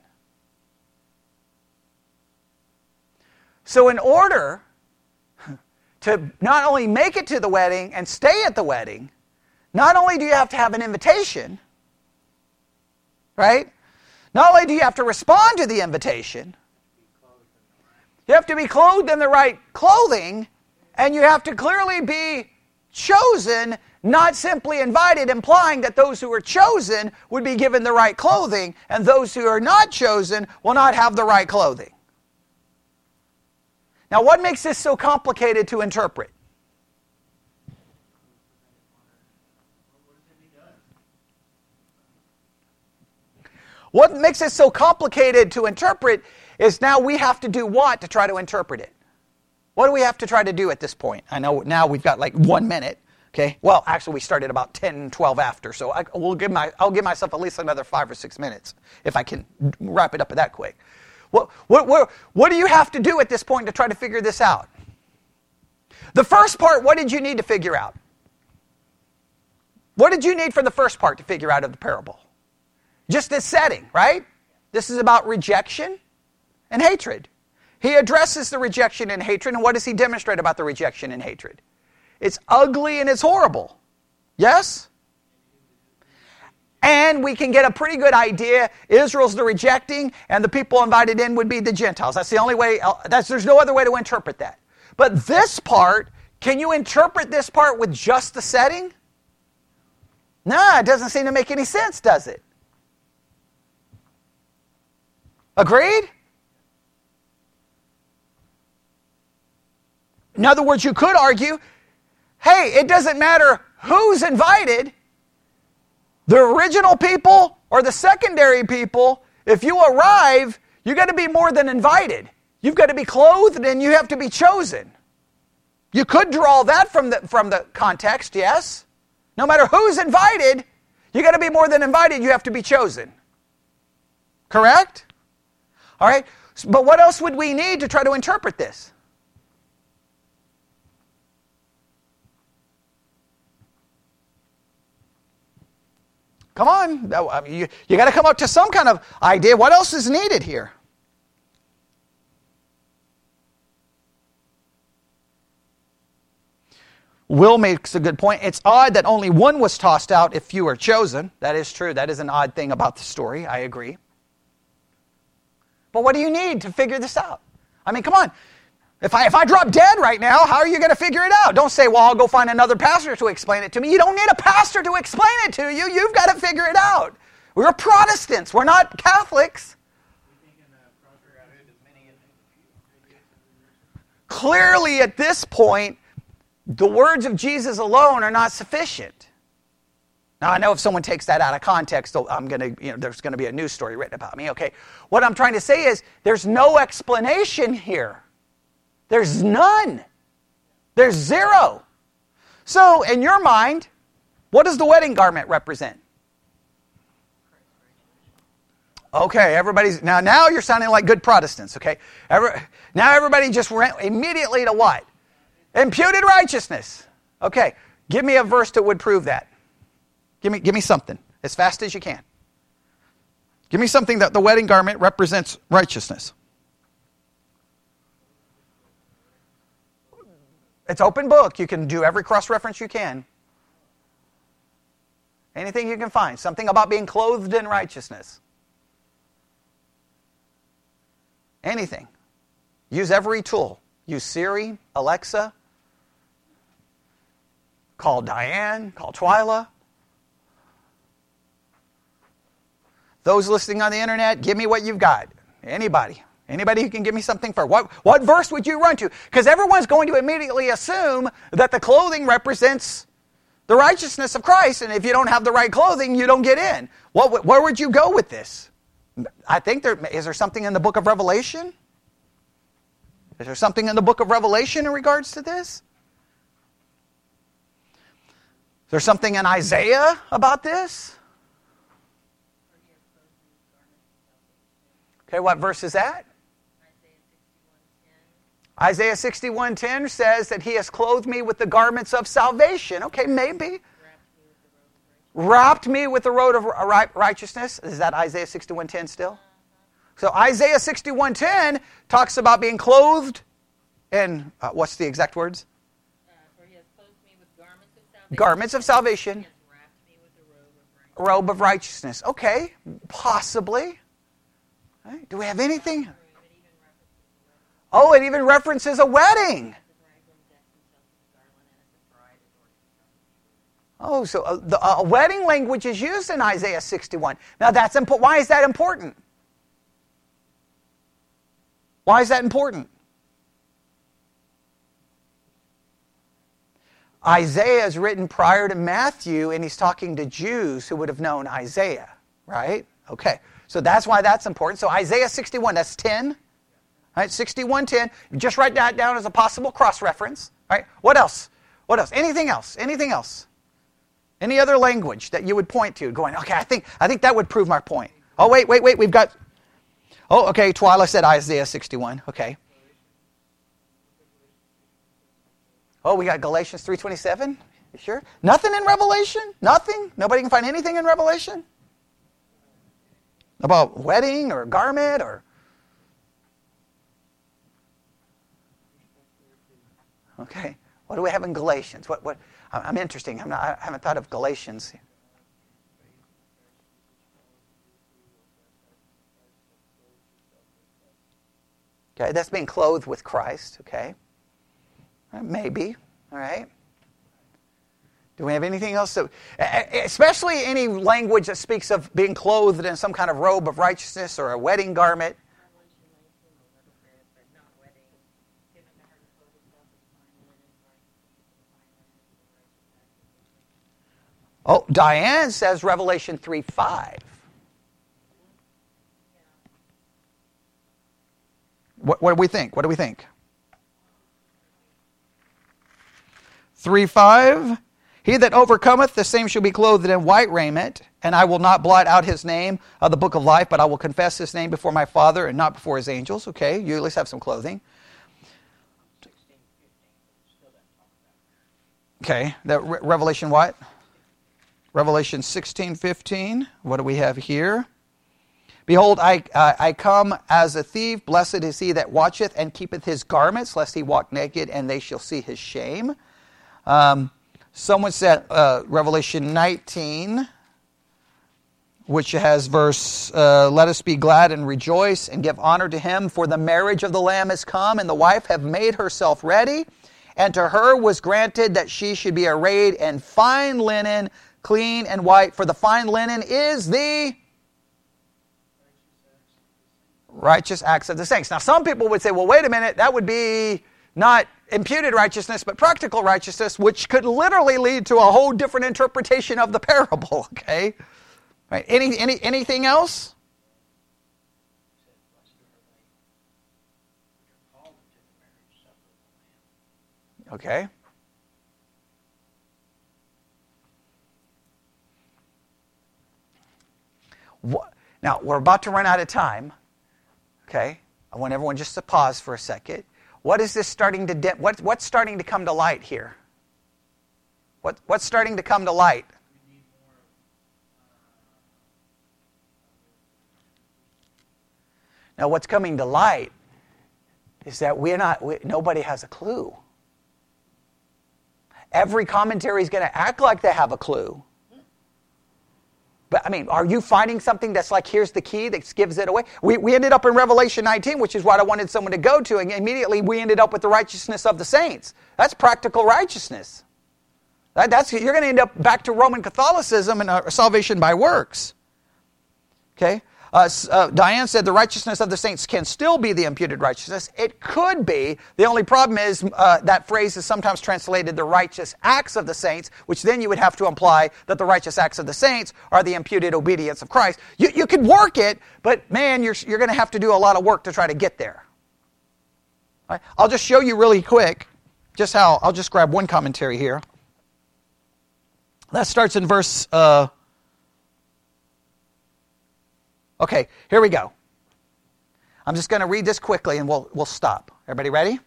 So, in order to not only make it to the wedding and stay at the wedding, not only do you have to have an invitation, right? Not only do you have to respond to the invitation, you have to be clothed in the right clothing, and you have to clearly be chosen not simply invited, implying that those who are chosen would be given the right clothing, and those who are not chosen will not have the right clothing. Now, what makes this so complicated to interpret? What makes it so complicated to interpret is now we have to do what to try to interpret it? What do we have to try to do at this point? I know now we've got like one minute. Okay. Well, actually, we started about 10, 12 after, so I, will give my, I'll give myself at least another five or six minutes if I can wrap it up that quick. What, what, what, what do you have to do at this point to try to figure this out? The first part, what did you need to figure out? What did you need for the first part to figure out of the parable? Just this setting, right? This is about rejection and hatred. He addresses the rejection and hatred, and what does he demonstrate about the rejection and hatred? It's ugly and it's horrible. Yes? And we can get a pretty good idea. Israel's the rejecting, and the people invited in would be the Gentiles. That's the only way, uh, that's, there's no other way to interpret that. But this part, can you interpret this part with just the setting? No, it doesn't seem to make any sense, does it? Agreed? In other words, you could argue hey, it doesn't matter who's invited, the original people or the secondary people, if you arrive, you got to be more than invited. You've got to be clothed and you have to be chosen. You could draw that from the, from the context, yes. No matter who's invited, you got to be more than invited, you have to be chosen. Correct? All right? But what else would we need to try to interpret this? Come on. You, you got to come up to some kind of idea. What else is needed here? Will makes a good point. It's odd that only one was tossed out if few are chosen. That is true. That is an odd thing about the story. I agree. But what do you need to figure this out? I mean, come on. If I, if I drop dead right now, how are you going to figure it out? Don't say, well, I'll go find another pastor to explain it to me. You don't need a pastor to explain it to you. You've got to figure it out. We're Protestants, we're not Catholics. Clearly, at this point, the words of Jesus alone are not sufficient. Now, I know if someone takes that out of context, I'm going to, you know, there's going to be a news story written about me, okay? What I'm trying to say is there's no explanation here. There's none. There's zero. So, in your mind, what does the wedding garment represent? Okay, everybody's now. Now you're sounding like good Protestants. Okay, Every, now everybody just went immediately to what? Imputed righteousness. Okay, give me a verse that would prove that. Give me, give me something as fast as you can. Give me something that the wedding garment represents righteousness. It's open book. You can do every cross reference you can. Anything you can find. Something about being clothed in righteousness. Anything. Use every tool. Use Siri, Alexa. Call Diane. Call Twyla. Those listening on the internet, give me what you've got. Anybody. Anybody who can give me something for what what verse would you run to? Because everyone's going to immediately assume that the clothing represents the righteousness of Christ, and if you don't have the right clothing, you don't get in. What, where would you go with this? I think there is there something in the book of Revelation. Is there something in the book of Revelation in regards to this? Is there something in Isaiah about this? Okay, what verse is that? Isaiah 61:10 says that he has clothed me with the garments of salvation. Okay, maybe. Wrapped me with the robe of righteousness. Is that Isaiah 61:10 still? So Isaiah 61:10 talks about being clothed in uh, what's the exact words? Uh, garments of salvation. Garments of salvation. Robe of, robe of righteousness. Okay, possibly. Right. Do we have anything? Oh, it even references a wedding. Oh, so a, the uh, wedding language is used in Isaiah 61. Now that's. Why is that important? Why is that important? Isaiah is written prior to Matthew, and he's talking to Jews who would have known Isaiah, right? Okay, so that's why that's important. So Isaiah 61, that's 10. Right, 6110. Just write that down as a possible cross reference. Right? What else? What else? Anything else? Anything else? Any other language that you would point to going, okay, I think I think that would prove my point. Oh, wait, wait, wait, we've got Oh, okay, Twyla said Isaiah 61. Okay. Oh, we got Galatians 3:27? You sure? Nothing in Revelation? Nothing? Nobody can find anything in Revelation? About wedding or garment or Okay. What do we have in Galatians? What, what, I'm interesting. I'm not, I haven't thought of Galatians. Okay, that's being clothed with Christ. Okay. Uh, maybe. All right. Do we have anything else? To, especially any language that speaks of being clothed in some kind of robe of righteousness or a wedding garment. Oh, Diane says Revelation 3 5. What, what do we think? What do we think? 3 5. He that overcometh, the same shall be clothed in white raiment, and I will not blot out his name of the book of life, but I will confess his name before my Father and not before his angels. Okay, you at least have some clothing. Okay, that Re- Revelation what? Revelation 16 15. What do we have here? Behold, I, uh, I come as a thief. Blessed is he that watcheth and keepeth his garments, lest he walk naked, and they shall see his shame. Um, someone said uh, Revelation 19, which has verse, uh, Let us be glad and rejoice and give honor to him, for the marriage of the Lamb is come, and the wife have made herself ready. And to her was granted that she should be arrayed in fine linen clean and white, for the fine linen is the righteous acts of the saints. Now, some people would say, well, wait a minute, that would be not imputed righteousness, but practical righteousness, which could literally lead to a whole different interpretation of the parable, okay? Right. Any, any, anything else? Okay. What, now, we're about to run out of time. Okay? I want everyone just to pause for a second. What is this starting to de- what, what's starting to come to light here? What, what's starting to come to light? Now, what's coming to light is that we're not, we, nobody has a clue. Every commentary is going to act like they have a clue. But I mean, are you finding something that's like, here's the key that gives it away? We, we ended up in Revelation 19, which is what I wanted someone to go to, and immediately we ended up with the righteousness of the saints. That's practical righteousness. That, that's, you're going to end up back to Roman Catholicism and uh, salvation by works. Okay? Uh, uh, Diane said the righteousness of the saints can still be the imputed righteousness. It could be. The only problem is uh, that phrase is sometimes translated the righteous acts of the saints, which then you would have to imply that the righteous acts of the saints are the imputed obedience of Christ. You, you could work it, but man, you're, you're going to have to do a lot of work to try to get there. Right? I'll just show you really quick just how, I'll just grab one commentary here. That starts in verse. Uh, okay, here we go. I'm just going to read this quickly and we'll, we'll stop. Everybody ready?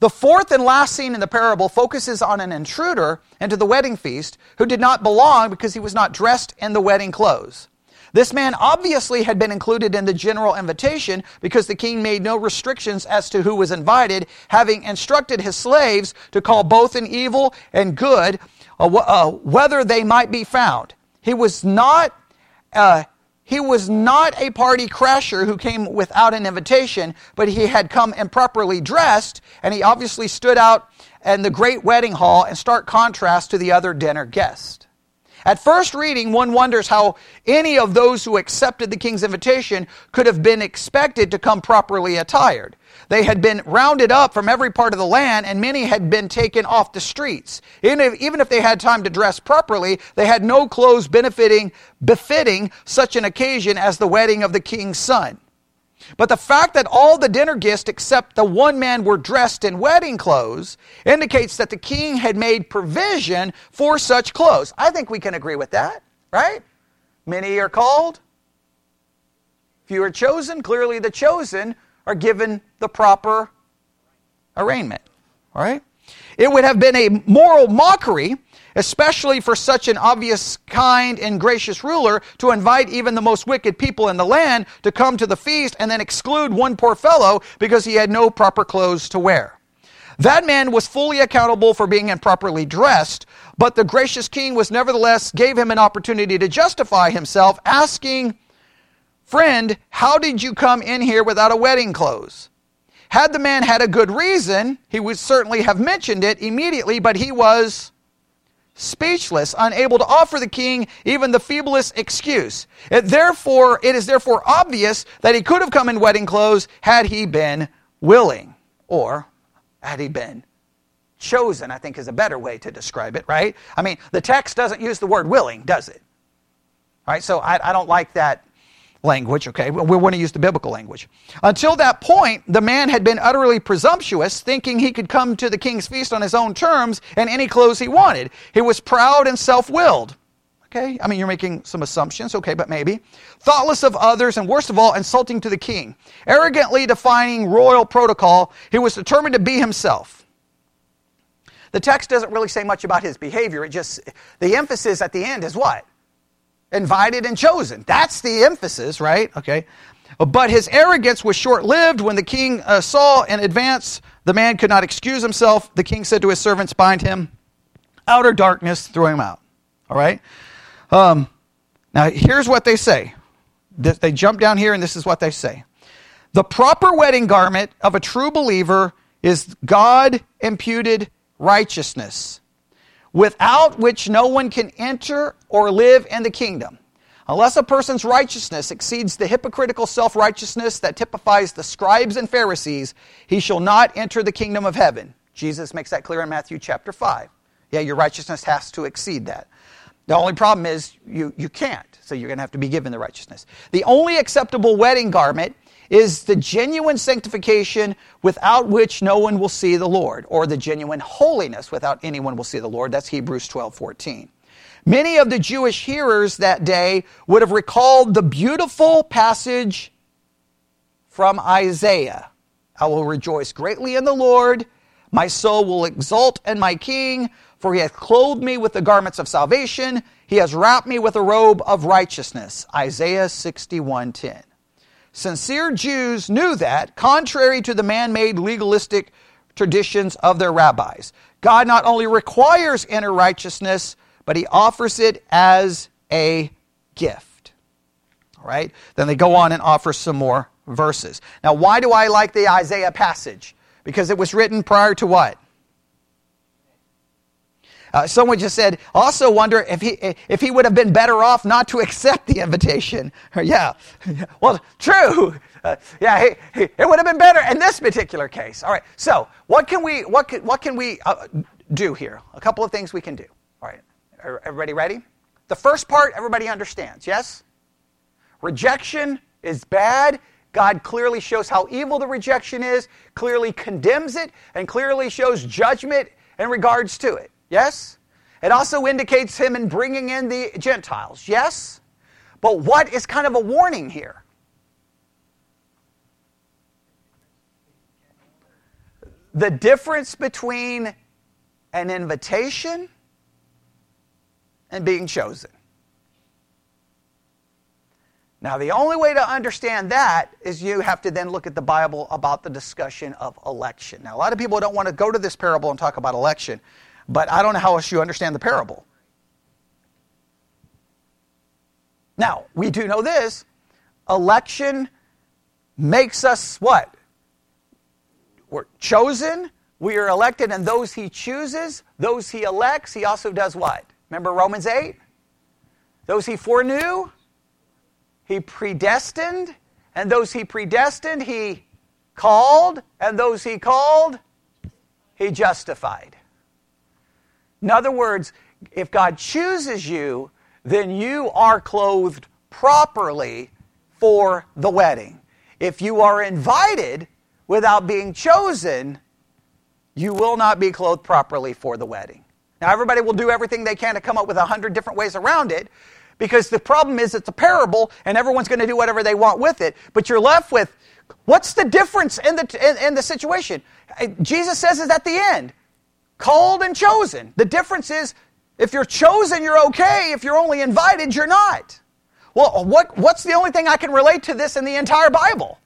The fourth and last scene in the parable focuses on an intruder into the wedding feast who did not belong because he was not dressed in the wedding clothes. This man obviously had been included in the general invitation because the king made no restrictions as to who was invited, having instructed his slaves to call both in evil and good uh, uh, whether they might be found. He was not. Uh, he was not a party crasher who came without an invitation, but he had come improperly dressed, and he obviously stood out in the great wedding hall in stark contrast to the other dinner guests. At first reading, one wonders how any of those who accepted the king's invitation could have been expected to come properly attired. They had been rounded up from every part of the land, and many had been taken off the streets. Even if, even if they had time to dress properly, they had no clothes benefiting, befitting such an occasion as the wedding of the king's son. But the fact that all the dinner guests except the one man were dressed in wedding clothes indicates that the king had made provision for such clothes. I think we can agree with that, right? Many are called, few are chosen. Clearly, the chosen are given the proper arraignment. All right? It would have been a moral mockery, especially for such an obvious, kind, and gracious ruler, to invite even the most wicked people in the land to come to the feast and then exclude one poor fellow because he had no proper clothes to wear. That man was fully accountable for being improperly dressed, but the gracious king was nevertheless gave him an opportunity to justify himself, asking Friend, how did you come in here without a wedding clothes? Had the man had a good reason, he would certainly have mentioned it immediately, but he was speechless, unable to offer the king even the feeblest excuse. It therefore, it is therefore obvious that he could have come in wedding clothes had he been willing, or had he been chosen, I think is a better way to describe it, right? I mean, the text doesn't use the word willing, does it? All right, so I, I don't like that language, okay? We want to use the biblical language. Until that point, the man had been utterly presumptuous, thinking he could come to the king's feast on his own terms and any clothes he wanted. He was proud and self willed. Okay? I mean, you're making some assumptions, okay, but maybe. Thoughtless of others, and worst of all, insulting to the king. Arrogantly defining royal protocol, he was determined to be himself. The text doesn't really say much about his behavior. It just, the emphasis at the end is what? Invited and chosen. That's the emphasis, right? Okay. But his arrogance was short lived. When the king uh, saw in advance the man could not excuse himself, the king said to his servants, Bind him, outer darkness, throw him out. All right? Um, now, here's what they say. They jump down here, and this is what they say. The proper wedding garment of a true believer is God imputed righteousness without which no one can enter or live in the kingdom. Unless a person's righteousness exceeds the hypocritical self righteousness that typifies the scribes and Pharisees, he shall not enter the kingdom of heaven. Jesus makes that clear in Matthew chapter 5. Yeah, your righteousness has to exceed that. The only problem is you, you can't, so you're going to have to be given the righteousness. The only acceptable wedding garment is the genuine sanctification without which no one will see the Lord, or the genuine holiness without anyone will see the Lord. That's Hebrews 12 14. Many of the Jewish hearers that day would have recalled the beautiful passage from Isaiah I will rejoice greatly in the Lord. My soul will exult in my King, for he hath clothed me with the garments of salvation. He has wrapped me with a robe of righteousness. Isaiah 61:10. Sincere Jews knew that, contrary to the man made legalistic traditions of their rabbis. God not only requires inner righteousness, but he offers it as a gift. All right? Then they go on and offer some more verses. Now, why do I like the Isaiah passage? Because it was written prior to what? Uh, someone just said, also wonder if he, if he would have been better off not to accept the invitation. yeah. Well, true. Uh, yeah, he, he, it would have been better in this particular case. All right. So, what can we, what can, what can we uh, do here? A couple of things we can do. All right. Everybody ready? The first part, everybody understands, yes? Rejection is bad. God clearly shows how evil the rejection is, clearly condemns it, and clearly shows judgment in regards to it. Yes? It also indicates him in bringing in the Gentiles. Yes? But what is kind of a warning here? The difference between an invitation and being chosen. Now, the only way to understand that is you have to then look at the Bible about the discussion of election. Now, a lot of people don't want to go to this parable and talk about election, but I don't know how else you understand the parable. Now, we do know this election makes us what? We're chosen, we are elected, and those he chooses, those he elects, he also does what? Remember Romans 8? Those he foreknew, he predestined, and those he predestined, he called, and those he called, he justified. In other words, if God chooses you, then you are clothed properly for the wedding. If you are invited without being chosen, you will not be clothed properly for the wedding. Now, everybody will do everything they can to come up with a hundred different ways around it, because the problem is it's a parable and everyone's going to do whatever they want with it. But you're left with what's the difference in the, in, in the situation? Jesus says is at the end called and chosen. The difference is if you're chosen, you're okay. If you're only invited, you're not. Well, what, what's the only thing I can relate to this in the entire Bible?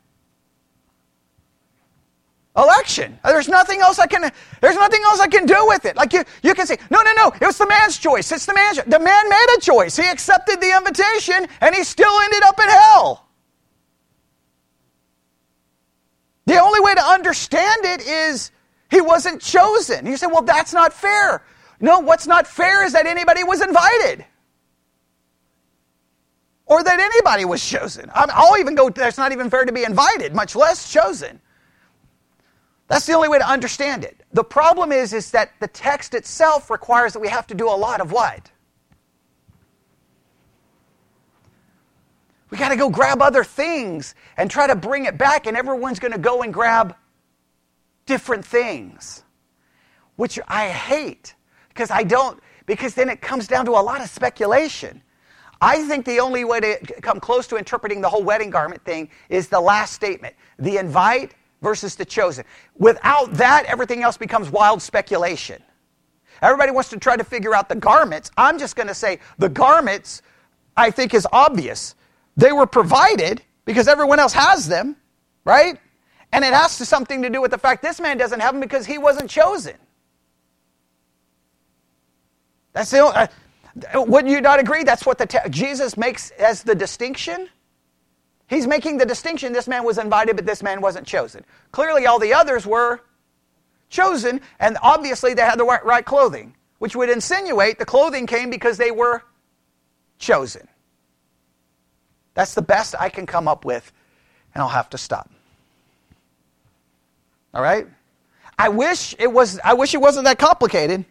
election. There's nothing else I can there's nothing else I can do with it. Like you you can say, "No, no, no, it was the man's choice. It's the man's the man made a choice. He accepted the invitation and he still ended up in hell." The only way to understand it is he wasn't chosen. You say, "Well, that's not fair." No, what's not fair is that anybody was invited. Or that anybody was chosen. I'll even go, that's not even fair to be invited, much less chosen. That's the only way to understand it. The problem is, is that the text itself requires that we have to do a lot of what? We got to go grab other things and try to bring it back, and everyone's going to go and grab different things, which I hate because I don't, because then it comes down to a lot of speculation. I think the only way to come close to interpreting the whole wedding garment thing is the last statement the invite versus the chosen. Without that, everything else becomes wild speculation. Everybody wants to try to figure out the garments. I'm just going to say the garments, I think, is obvious. They were provided because everyone else has them, right? And it has something to do with the fact this man doesn't have them because he wasn't chosen. That's the only, uh, wouldn't you not agree? That's what the te- Jesus makes as the distinction. He's making the distinction this man was invited, but this man wasn't chosen. Clearly, all the others were chosen, and obviously they had the right clothing, which would insinuate the clothing came because they were chosen. That's the best I can come up with, and I'll have to stop. All right? I wish it was I wish it wasn't that complicated.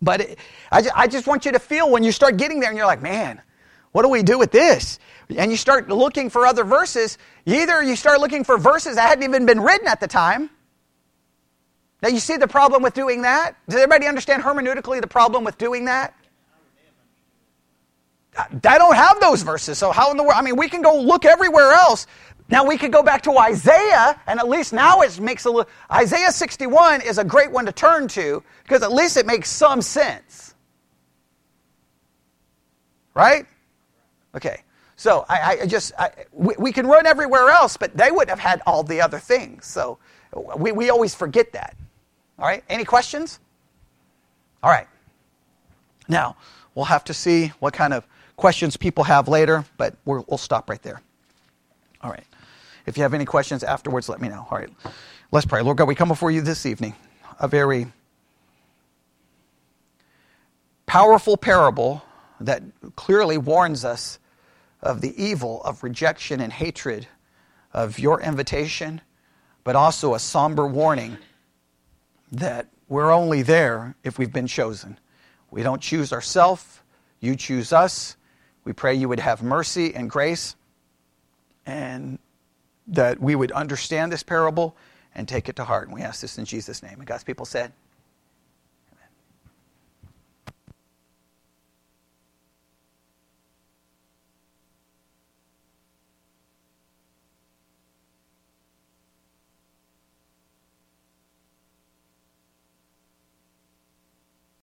But it, I, I just want you to feel when you start getting there and you're like, man, what do we do with this? and you start looking for other verses, either you start looking for verses that hadn't even been written at the time. Now, you see the problem with doing that? Does everybody understand hermeneutically the problem with doing that? I don't have those verses, so how in the world? I mean, we can go look everywhere else. Now we could go back to Isaiah, and at least now it makes a little. Isaiah 61 is a great one to turn to because at least it makes some sense. Right? Okay. So I, I just, I, we, we, can run everywhere else, but they wouldn't have had all the other things. So we, we always forget that. All right, any questions? All right. Now, we'll have to see what kind of questions people have later, but we will stop right there. If you have any questions afterwards, let me know. All right. Let's pray. Lord God, we come before you this evening, a very powerful parable that clearly warns us of the evil of rejection and hatred of your invitation, but also a somber warning that we're only there if we've been chosen. We don't choose ourselves, you choose us. We pray you would have mercy and grace and that we would understand this parable and take it to heart. And we ask this in Jesus' name. And God's people said,